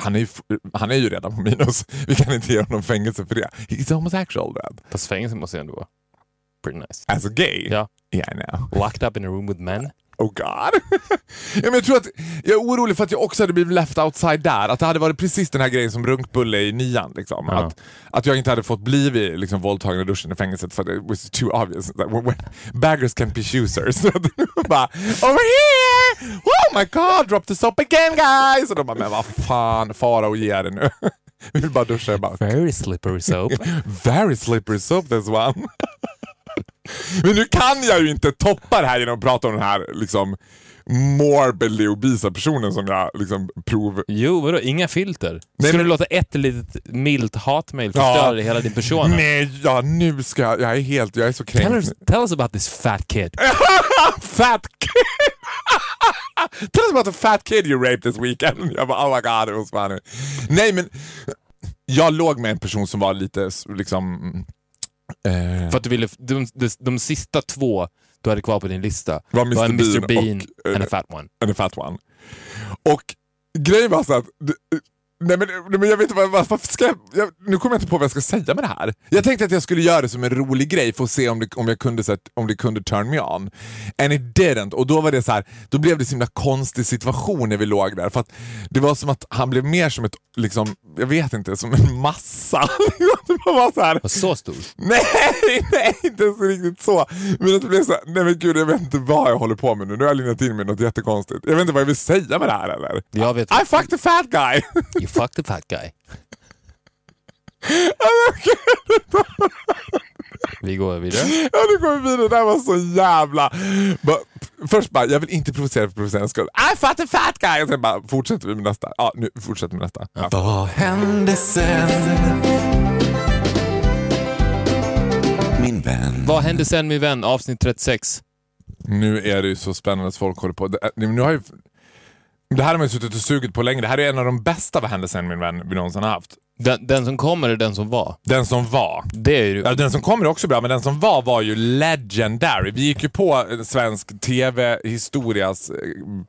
Han är, ju, han är ju redan på minus, vi kan inte ge honom fängelse för det. He's homosexual then. Fast fängelse måste ju ändå vara pretty nice. As a gay? Ja. Yeah, I know. Locked up in a room with men. Oh god. ja, men jag tror att jag är orolig för att jag också hade blivit left outside där. Att det hade varit precis den här grejen som runkbulle i nian. Liksom. Ja. Att, att jag inte hade fått bli liksom, våldtagen i duschen i fängelset för it was too obvious. That when, when baggers can be choosers. Bara over here! Oh my god, drop the soap again guys! Och de bara, men vad fan, fara och ge det nu. Vi vill bara duscha. Jag bara, Very slippery soap. Very slippery soap this one. Men nu kan jag ju inte toppa det här genom att prata om den här liksom morbidly obesa personen som jag liksom prov... Jo, vadå? Inga filter? Nej, Ska men- du låta ett litigt milt hatmail förstöra hela din persona? Nej, ja nu ska jag... Jag är helt... Jag är så Tell kränkt. us, tell us about this fat kid. fat kid! Tell us about the fat kid you raped this weekend. Jag bara, oh my god, it was funny. Nej men, jag låg med en person som var lite liksom... Eh, För att du ville, de, de, de sista två du hade kvar på din lista Var Mr. var Mr Bean Bean och, and a fat one. and a fat one. Och grejen var så att... Nej men, nej, men jag vet inte vad, varför ska jag, jag... Nu kommer jag inte på vad jag ska säga med det här. Jag tänkte att jag skulle göra det som en rolig grej för att se om det, om jag kunde, så att, om det kunde turn me on. And it didn't. Och då var det så här, då blev det så himla konstig situation när vi låg där. För att det var som att han blev mer som ett, liksom, jag vet inte, som en massa. det var så här, Var så stor? Nej, nej, inte så riktigt så. Men att det blev så här, nej men gud jag vet inte vad jag håller på med nu. Nu har jag linjat in mig i något jättekonstigt. Jag vet inte vad jag vill säga med det här eller? Jag vet. I fucked a fat guy! Fucked the fat guy. Vi går vidare. ja, nu kommer vi vidare. Det här var så jävla... Bara, först bara, jag vill inte provocera för provocerandets skull. I fucked a fat guy! Och sen bara fortsätter vi med nästa. Ja, nu fortsätter vi med nästa. Ja. Vad hände sen? Min vän. Vad hände sen min vän? Avsnitt 36. Nu är det ju så spännande att folk håller på. Det, nu har ju, det här har man ju suttit och sugit på länge. Det här är en av de bästa Vad hände sen min vän vi någonsin har haft. Den, den som kommer är den som var. Den som var. Det är ju... Ja, den som kommer är också bra, men den som var var ju legendary. Vi gick ju på eh, svensk tv-historias eh,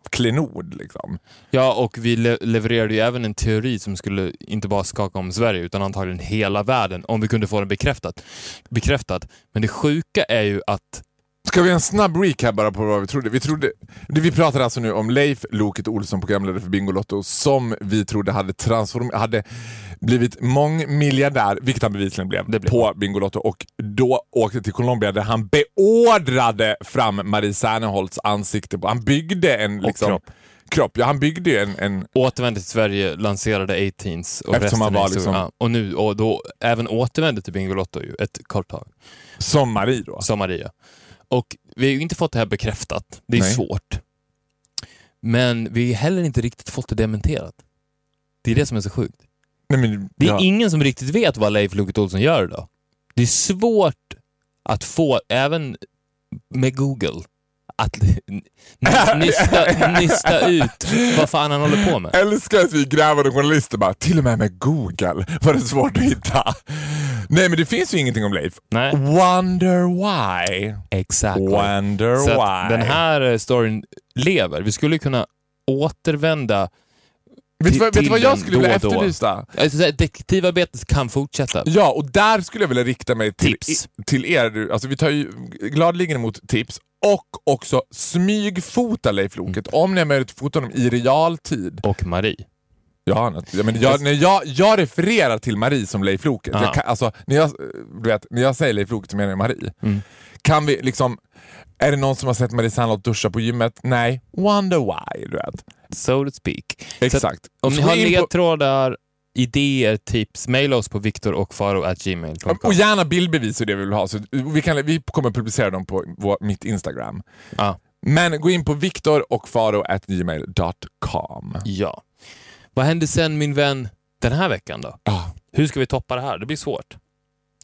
klenod. Liksom. Ja, och vi le levererade ju även en teori som skulle inte bara skaka om Sverige utan antagligen hela världen om vi kunde få den bekräftat. bekräftat. Men det sjuka är ju att Ska vi ha en snabb recap bara på vad vi trodde? Vi, trodde, vi pratar alltså nu om Leif Loket Olsson, programledare för Bingolotto, som vi trodde hade, transform- hade blivit mångmiljardär, vilket han bevisligen blev, blev på Bingolotto och då åkte till Colombia där han beordrade fram Marie Serneholtz ansikte. På. Han byggde en liksom, kropp. kropp. Ja, han byggde ju en, en Återvände till Sverige, lanserade 18s och Eftersom resten var liksom- Ja, Och nu, och då även återvände till Bingolotto ju, ett kort tag. som Marie då. Som Maria. Och vi har ju inte fått det här bekräftat. Det är Nej. svårt. Men vi har heller inte riktigt fått det dementerat. Det är det som är så sjukt. Nej, men, Det är ja. ingen som riktigt vet vad Leif Loket Olsson gör idag. Det är svårt att få, även med Google, att nysta, nysta ut vad fan han håller på med. älskar att vi grävande journalister bara, till och med med Google var det svårt att hitta. Nej men det finns ju ingenting om Leif. Nej, Wonder why. exactly. Wonder Så att why. den här eh, storyn lever. Vi skulle kunna återvända vet, du vad, vet du vad jag den skulle vilja och efterlysa? Alltså, så här, detektivarbetet kan fortsätta. Ja, och där skulle jag vilja rikta mig till, Tips. i- till er. Alltså, vi tar ju gladeligen emot tips och också smygfota Leif Loket om ni har möjlighet att fota honom i realtid. Och Marie. Ja, ja, men jag, när jag, jag refererar till Marie som Leif Loket. Jag kan, alltså, när, jag, du vet, när jag säger Leif Loket så menar jag Marie. Mm. Kan vi liksom... Är det någon som har sett Marie Serneholt duscha på gymmet? Nej. Wonder why, du vet. So to speak. Så Exakt. om Så ni gå har ledtrådar, idéer, tips, mejla oss på viktorochfaro.gmail.com. Och gärna bildbevis och det vi vill ha. Så vi, kan, vi kommer publicera dem på vår, mitt Instagram. Ja. Men gå in på viktorochfaro.gmail.com. ja. Vad händer sen min vän den här veckan då? Ja, Hur ska vi toppa det här? Det blir svårt.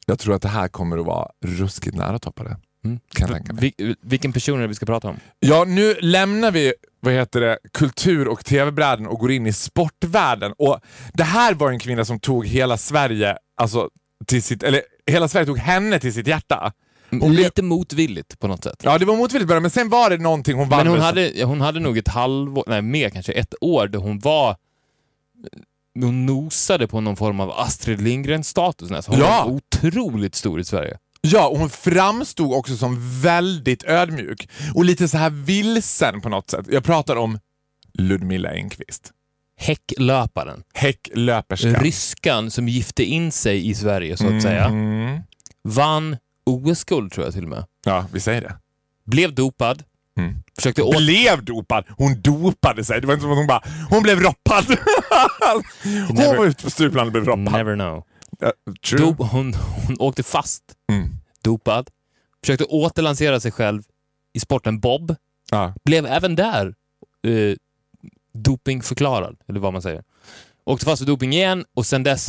jag tror att det här kommer att vara ruskigt nära att toppa det. Mm. Kan jag tänka mig. Vil- vilken person är det vi ska prata om? Ja, nu lämnar vi vad heter det, kultur och tv-bräden och går in i sportvärlden. Och Det här var en kvinna som tog hela Sverige, alltså till sitt, eller hela Sverige tog henne till sitt hjärta. Hon blev- Lite motvilligt på något sätt. Ja, det var motvilligt början, men sen var det någonting hon vann. Men hon hade, hon hade nog ett halvår, nej mer kanske, ett år där hon var hon nosade på någon form av Astrid Lindgren-status nästan. Hon Ja. var otroligt stor i Sverige. Ja, och hon framstod också som väldigt ödmjuk och lite så här vilsen på något sätt. Jag pratar om Ludmilla Engqvist. Häcklöparen. Häcklöperskan. Ryskan som gifte in sig i Sverige så att säga. Mhm. Vann OS-guld tror jag till och med. Ja, vi säger det. Blev dopad. Mm. Försökte åt... Blev dopad. Hon dopade sig. Det var inte som att hon bara, hon blev roppad. hon never- var ute på stuplan och blev roppad. Never know. Ja, true. Dop, hon, hon åkte fast. Mm. Dopad. Försökte återlansera sig själv i sporten bob. Ja. Blev även där eh, dopingförklarad, eller vad man säger. Åkte fast för doping igen och sen dess,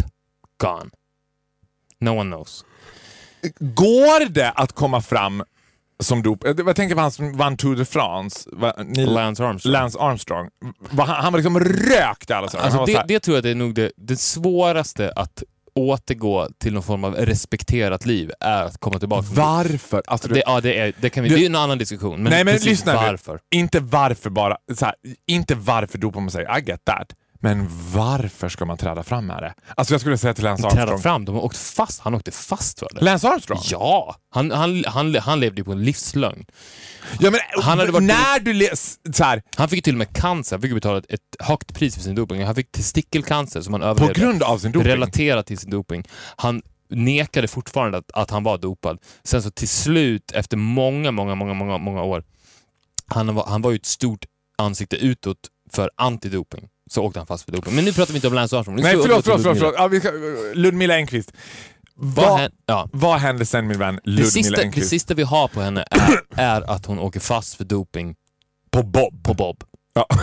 gone. No one knows. Går det att komma fram som dop... eh, Jag tänker på han som vann Tour de France. Lance Armstrong. Lance Armstrong. Han, han var liksom rökt i alla saker. Alltså det, det tror jag det är nog det, det svåraste att återgå till någon form av respekterat liv är att komma tillbaka. Varför? Alltså, du, det, ja, det, är, det, kan vi, Du- det är en annan diskussion. Men, Nej, men lyssna nu. varför. Inte varför bara. Här, inte varför dopar man sig. I get that. Men varför ska man träda fram med det? Alltså jag skulle säga till Lance Träda Armstrong. fram, de har åkt fast. Han åkte fast för det. Lance Armstrong? Ja! Han, han, han, han levde ju på en livslögn. Ja, men, Han hade varit- när du så här, Han fick till och med cancer. Han fick betala ett, ett högt pris för sin doping. Han fick testikelcancer som han på överlevde. grund av sin doping. relaterat till sin doping. Han nekade fortfarande att, att han var dopad. Sen så till slut, efter många, många, många, många, många år, han var, han var ju ett stort ansikte utåt för antidoping. Så åkte han fast för doping. Men nu pratar vi inte om Lance Armstrong. Nu Nej, förlåt, förlåt, förlåt. Förlåt. Ja, vi ska, Ludmilla Engqvist. Vad, Vad, hän- ja. vad hände sen min vän det, Ludmilla sista, det Engqvist? sista vi har på henne är, är att hon åker fast för doping På Bob. på Bob. Ja.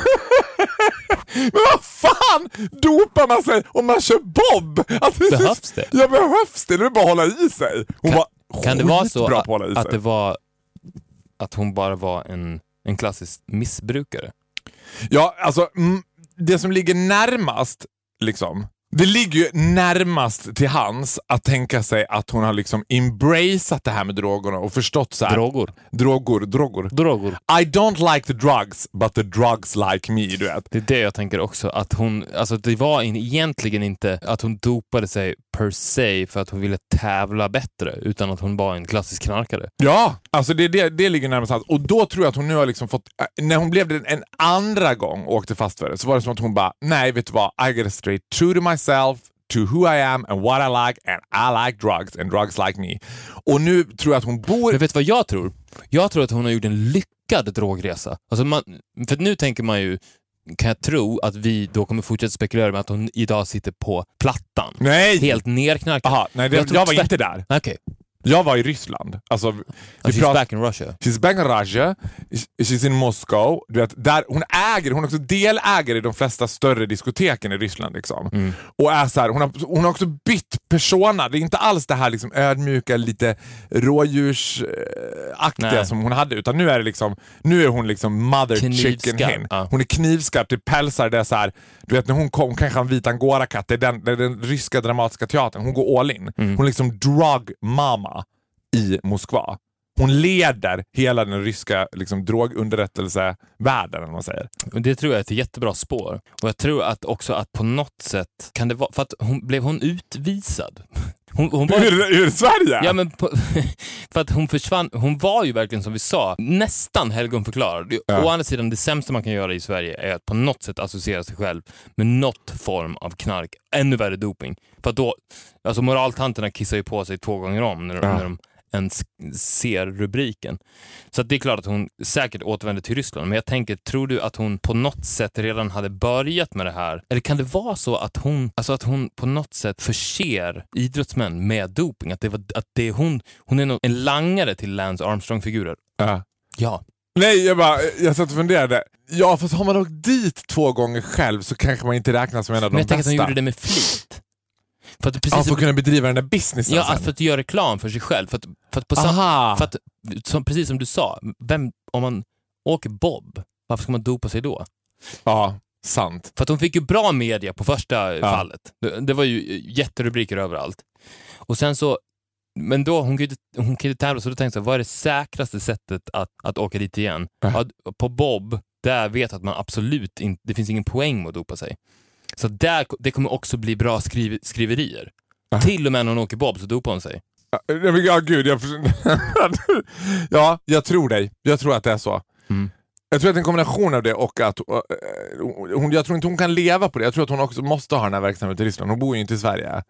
Men vad fan dopar man sig om man kör Bob? Alltså, det Behövs det? Ja, behövs det? Det är bara att hålla i sig. Hon Kan- var Kan det vara så att, att det var att hon bara var en, en klassisk missbrukare? Ja, alltså mm, det som ligger närmast, liksom. Det ligger ju närmast till hans att tänka sig att hon har liksom embraceat det här med drogerna och förstått så här. Drogor. Drogor, drogor. Drogor. I don't like the drugs, but the drugs like me, du vet. Det är det jag tänker också, att hon, alltså det var in, egentligen inte att hon dopade sig per se för att hon ville tävla bättre, utan att hon var en klassisk knarkare. Ja, alltså det, det, det ligger närmast allt. Och då tror jag att hon nu har liksom fått... äh, När hon blev det en andra gång och åkte fast för det så var det som att hon bara, nej vet du vad, I gotta straight true to myself, to who I am and what I like and I like drugs and drugs like me. Och nu tror jag att hon bor... Men vet du vad jag tror? Jag tror att hon har gjort en lyckad drogresa. Alltså man, för nu tänker man ju, kan jag tro, att vi då kommer fortsätta spekulera med att hon idag sitter på plattan. Nej! Helt nerknarkad. Aha, nej det, Jag jag, var inte där. Okej, Jag var i Ryssland. Alltså, vi she's prat- back in Russia. She's back in Russia, she's in Moscow. Du vet, där, hon äger, hon är också delägare i de flesta större diskoteken i Ryssland. Liksom. Mm. Och är så här, hon, har, hon har också bytt persona. Det är inte alls det här liksom ödmjuka, lite rådjursaktiga Nej. som hon hade. Utan nu är det liksom, nu är hon liksom mother Knivskarp, chicken hen. ja. Hon är knivskarp, det pälsar, det är så här, du vet när hon kom, kanske en vit angorakatt, det är den, den ryska dramatiska teatern, hon går all in. Mm. Hon är liksom drug mama i Moskva. Hon leder hela den ryska liksom, drogunderrättelsevärlden, om man säger. Det tror jag är ett jättebra spår. Och jag tror att också att på något sätt kan det vara, för att hon blev hon utvisad? Hon, hon var, Ur, ur Sverige? Ja, men på, för att hon försvann. Hon var ju verkligen som vi sa, nästan helgonförklarad. Ja. Å andra sidan, det sämsta man kan göra i Sverige är att på något sätt associera sig själv med något form av knark. Ännu värre doping. För att då, alltså moraltanterna kissar ju på sig två gånger om när, Ja. när de ens ser rubriken. Så det är klart att hon säkert återvänder till Ryssland, men jag tänker, tror du att hon på något sätt redan hade börjat med det här? Eller kan det vara så att hon, alltså att hon på något sätt förser idrottsmän med doping? Att det, var, att det är hon, hon är nog en langare till Lance Armstrong-figurer? Ja. Ja. Nej, jag, bara, jag satt och funderade. Ja, fast har man åkt dit två gånger själv så kanske man inte räknas som en av de Men jag tänker att bästa. hon gjorde det med flit. För att, det ja, precis för att kunna bedriva den där businessen ja, sen. att för att göra reklam för sig själv. För att, för att på Aha! för att, som, precis som du sa, vem, om man åker bob, varför ska man dopa sig då? Ja, sant. För att hon fick ju bra media på första Ja. fallet. Det, det var ju jätterubriker överallt. Och sen så, men då, hon inte, hon inte tävla, så då tänkte jag, vad är det säkraste sättet att, att åka dit igen? Ja. Ja, på Bob, där vet att man absolut inte, det finns ingen poäng med att dopa sig. Så där, det kommer också bli bra skriv, skriverier. Ja. Till och med när hon åker Bob så dopar hon sig. Ja, ja, gud. Jag, ja, jag tror dig. Jag tror att det är så. Mm. Jag tror att en kombination av det och att eh, hon, jag tror inte hon kan leva på det. Jag tror att hon också måste ha den här verksamheten i Ryssland. Hon bor ju inte i Sverige.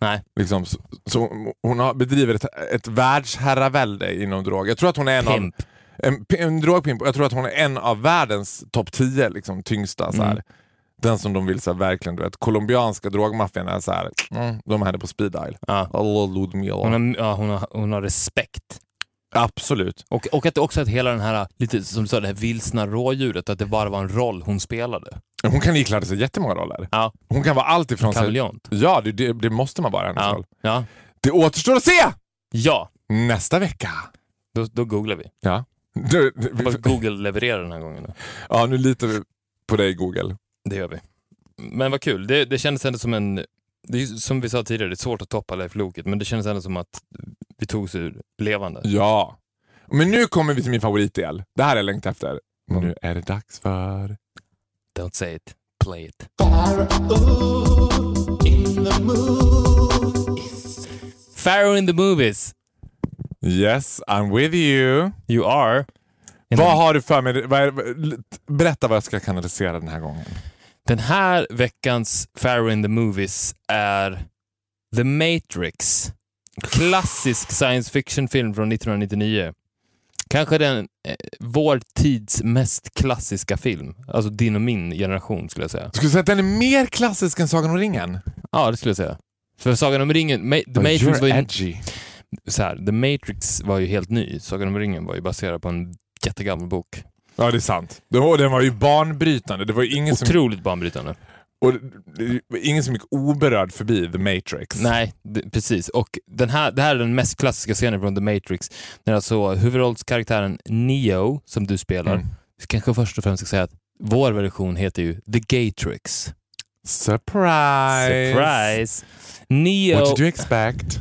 Nej. Liksom, så, så hon har, bedriver ett, ett världsherravälde inom drog. Jag tror att hon är en av Pimp. en, en drogpimp. Jag tror att hon är en av världens topp 10 liksom, tyngsta. Så här. Mm. Den som de vill så här, verkligen, du vet, colombianska drogmaffian är så här, mm, de är henne på speed dial. Ja. Ludmilla. Hon, har, ja, hon, har, hon har respekt. Absolut. Och, och att också att hela den här, lite som du sa, det här vilsna rådjuret, att det bara var en roll hon spelade. Hon kan ikläda sig jättemånga roller. Ja. Hon kan vara allt ifrån. Kameleont. Ja, det, det, det måste man vara hennes Ja. roll. Ja. Det återstår att se ja, nästa vecka. då, då googlar vi. Ja. Du, du, Hoppas Google levererar den här gången. Då. ja, nu litar vi på dig Google. Det gör vi. Men vad kul. Det, det kändes ändå som en... Det är, som vi sa tidigare, det är svårt att toppa Leif Loket, men det kändes ändå som att vi tog oss ur levande. Ja. Men nu kommer vi till min favoritdel. Det här har jag längtat efter. Mm. Nu är det dags för... Don't say it, play it. Pharaoh in the movies. Yes, I'm with you. You are. Vad har du för mig? Berätta vad jag ska kanalisera den här gången. Den här veckans Pharaoh in the movies är The Matrix. Klassisk science fiction-film från 1999. Kanske den, eh, vår tids mest klassiska film. Alltså din och min generation skulle jag säga. Skulle du säga att den är mer klassisk än Sagan om ringen? Ja, det skulle jag säga. För Sagan om ringen, Ma- The Matrix you're var ju, edgy. så här, The Matrix var ju helt ny. Sagan om ringen var ju baserad på en jättegammal bok. Ja, det är sant. Den var, den var ju banbrytande. Det var ingen som, Otroligt banbrytande. och det var ingen som gick oberörd förbi The Matrix. Nej, det, precis. Och den här, det här är den mest klassiska scenen från The Matrix. När alltså huvudrollskaraktären Neo, som du spelar, Mm. kanske först och främst ska säga att vår version heter ju The Gatrix. Surprise! Surprise! Neo, What did you expect?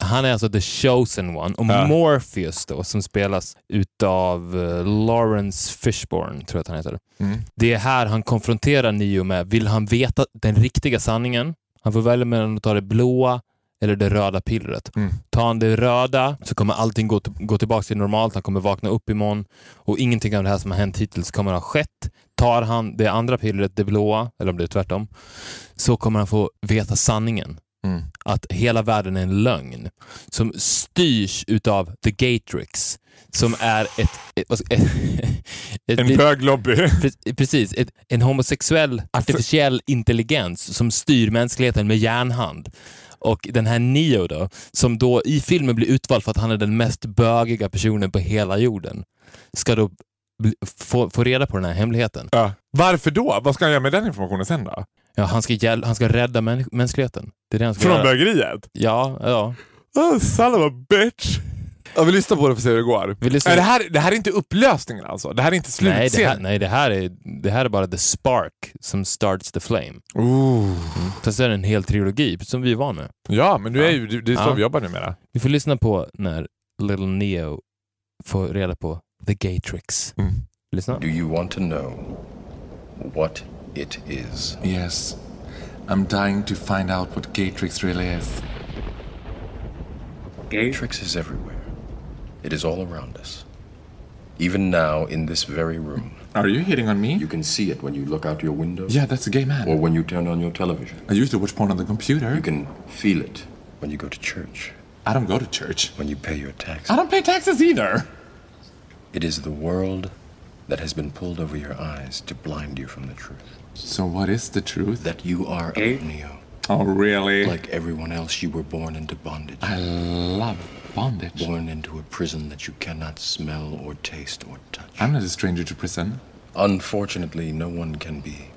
Han är alltså the chosen one. Och Ja. Morpheus då, som spelas utav uh, Lawrence Fishburne, tror jag att han heter. Mm. Det är här han konfronterar Neo med, vill han veta den riktiga sanningen? Han får välja mellan att ta det blåa eller det röda pillret. Mm. Tar han det röda så kommer allting gå, gå tillbaka till normalt. Han kommer vakna upp imorgon och ingenting av det här som har hänt hittills kommer ha skett. Tar han det andra pillret, det blåa, eller om det är tvärtom, så kommer han få veta sanningen. Mm. Att hela världen är en lögn som styrs utav The Gatrix som är ett... ett, vad ska- ett, En ett böglobby. Pre- Precis, ett, en homosexuell artificiell intelligens som styr mänskligheten med järnhand. Och den här Neo då, som då i filmen blir utvald för att han är den mest bögiga personen på hela jorden, ska då få, få reda på den här hemligheten. Ja. Varför då? Vad ska han göra med den informationen sen då? Ja, han, ska hjäl- han ska rädda män- mänskligheten. Det är det han ska Från göra. bögeriet? Ja, ja. Oh, son of a bitch. Ja, vi lyssnar på det för att se hur det går. Vi lyssnar- Nej, det, här, det här är inte upplösningen alltså? Det här är inte Nej, det här, slutscenen? nej det, här är, det här är bara the spark som starts the flame. Ooh. Så är det en hel trilogi som vi är van med. Ja, men du är ju, det är så Ja. vi jobbar numera. Vi får lyssna på när Little Neo får reda på The Gatrix. Mm. Lyssna. Do you want to know what it is? Yes. I'm dying to find out what Gatrix really is. Gatrix is everywhere. It is all around us. Even now, in this very room. Are you hitting on me? You can see it when you look out your window Yeah, that's a gay man. or when you turn on your television. I used to watch porn on the computer. You can feel it when you go to church, I don't go to church. when you pay your taxes. I don't pay taxes either. It is the world that has been pulled over your eyes to blind you from the truth. So what is the truth? That you are a eh? Neo. Oh, really? Like everyone else, you were born into bondage. I love bondage. Born into a prison that you cannot smell or taste or touch. I'm not a stranger to prison. Unfortunately, no one can be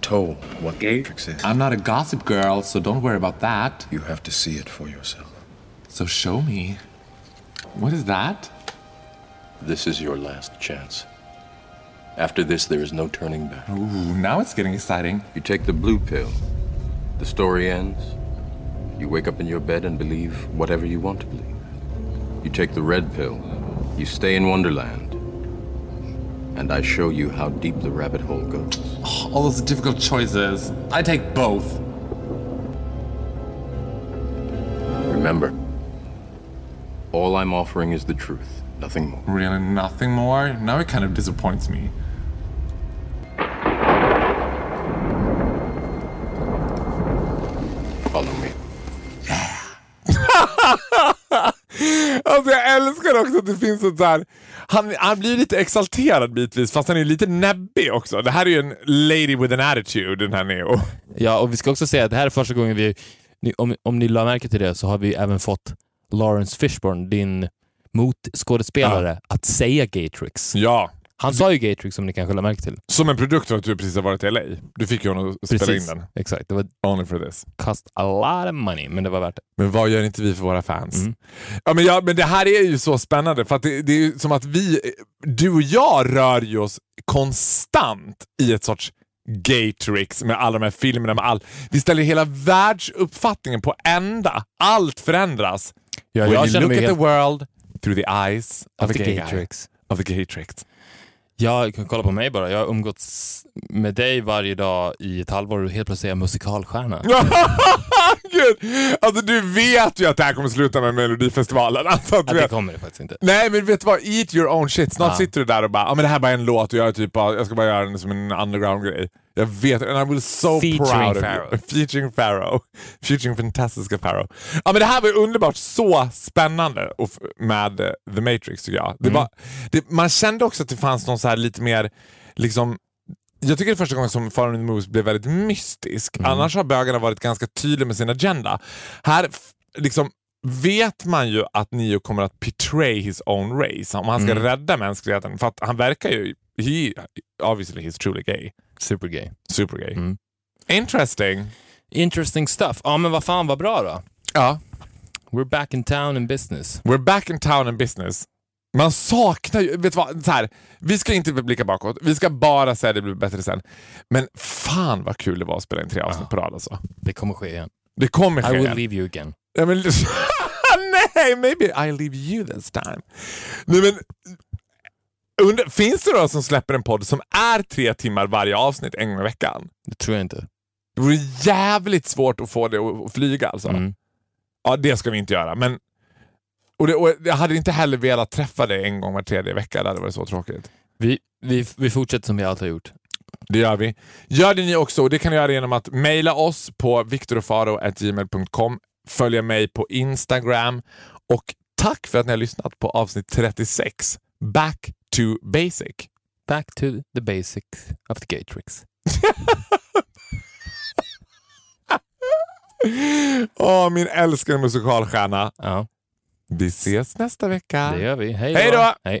told what Gatrix eh? is. I'm not a gossip girl, so don't worry about that. You have to see it for yourself. So show me. What is that? This is your last chance. After this, there is no turning back. Ooh, now it's getting exciting. You take the blue pill. The story ends. You wake up in your bed and believe whatever you want to believe. You take the red pill. You stay in Wonderland. And I show you how deep the rabbit hole goes. Oh, all those difficult choices. I take both. Remember, all I'm offering is the truth, nothing more. Really, nothing more? Now it kind of disappoints me. Ett så här... Han, han blir lite exalterad bitvis, fast han är lite näbbig också. Det här är ju en lady with an attitude, den här Neo. Ja, och vi ska också säga att det här är första gången vi... Om, om ni la märke till det så har vi även fått Lawrence Fishburne, din motskådespelare, att säga Gatrix. Ja, Han sa ju Gatrix som ni kanske la märke till. som en produkt av att du precis har varit i LA. Du fick ju honom att spela in den. Exakt. Det var Only for this. cost a lot of money, men det var värt det. Men vad gör inte vi för våra fans? Mm. Ja, men, ja, men det här är ju så spännande för det, det är ju som att vi, du och jag rör ju oss konstant i ett sorts Gatrix med alla de här filmerna. Med all, vi ställer hela världsuppfattningen på ända. Allt förändras. Ja, When you look at helt... the world through the eyes of, Of a the gay guy. Gatrix. Of the Gatrix. Jag kan kolla på mig bara. Jag har umgåtts med dig varje dag i ett halvår och helt plötsligt är jag musikalstjärna. Gud! Alltså du vet ju att det här kommer sluta med Melodifestivalen. Alltså, Ja, det kommer det faktiskt inte. Nej men vet du vad, eat your own shit. Snart Ja. sitter du där och bara, ja men det här är bara en låt och jag, är typ jag ska bara göra den som en underground-grej. Jag vet, and I will so Featuring proud of Pharoah. you. Featuring Pharaoh. Featuring fantastiska Pharaoh. Ja men det här var underbart, så spännande med eh, The Matrix tycker jag. Det Mm. var, det, man kände också att det fanns någon så här lite mer, liksom jag tycker det är första gången som Foreign in the Movies blev väldigt mystisk. Mm. Annars har bögarna varit ganska tydliga med sin agenda. Här liksom vet man ju att Neo kommer att betray his own race. Om han ska Mm. rädda mänskligheten. För att han verkar ju... He, obviously he's truly gay. Super gay. Mm. Interesting. Interesting stuff. Ja, men vad fan vad bra då. Ja. We're back in town in business. We're back in town and business. Man saknar ju... Vet vad? Så här, vi ska inte blicka bakåt. Vi ska bara säga att det blir bättre sen. Men fan vad kul det var att spela in tre avsnitt på rad alltså. Det kommer ske igen. Det kommer I ske. will leave you again. Ja, men, nej, maybe I leave you this time. Nej, men, under, finns det då som släpper en podd som är tre timmar varje avsnitt en gång i veckan? Det tror jag inte. Det vore jävligt svårt att få det att flyga alltså. Mm. Ja, det ska vi inte göra. Men, och, det, och Jag hade inte heller velat träffa dig en gång var tredje vecka. Det hade varit så tråkigt. Vi, vi, vi fortsätter som vi alltid har gjort. Det gör vi. Gör det ni också och det kan ni göra genom att mejla oss på viktorofaro.gmail.com, följa mig på Instagram och tack för att ni har lyssnat på avsnitt 36, Back to Basic. Back to the basics of the Gatrix. Åh, min älskade musikalstjärna. Ja, Vi ses nästa vecka. det gör vi. Hej Hej då! Hej.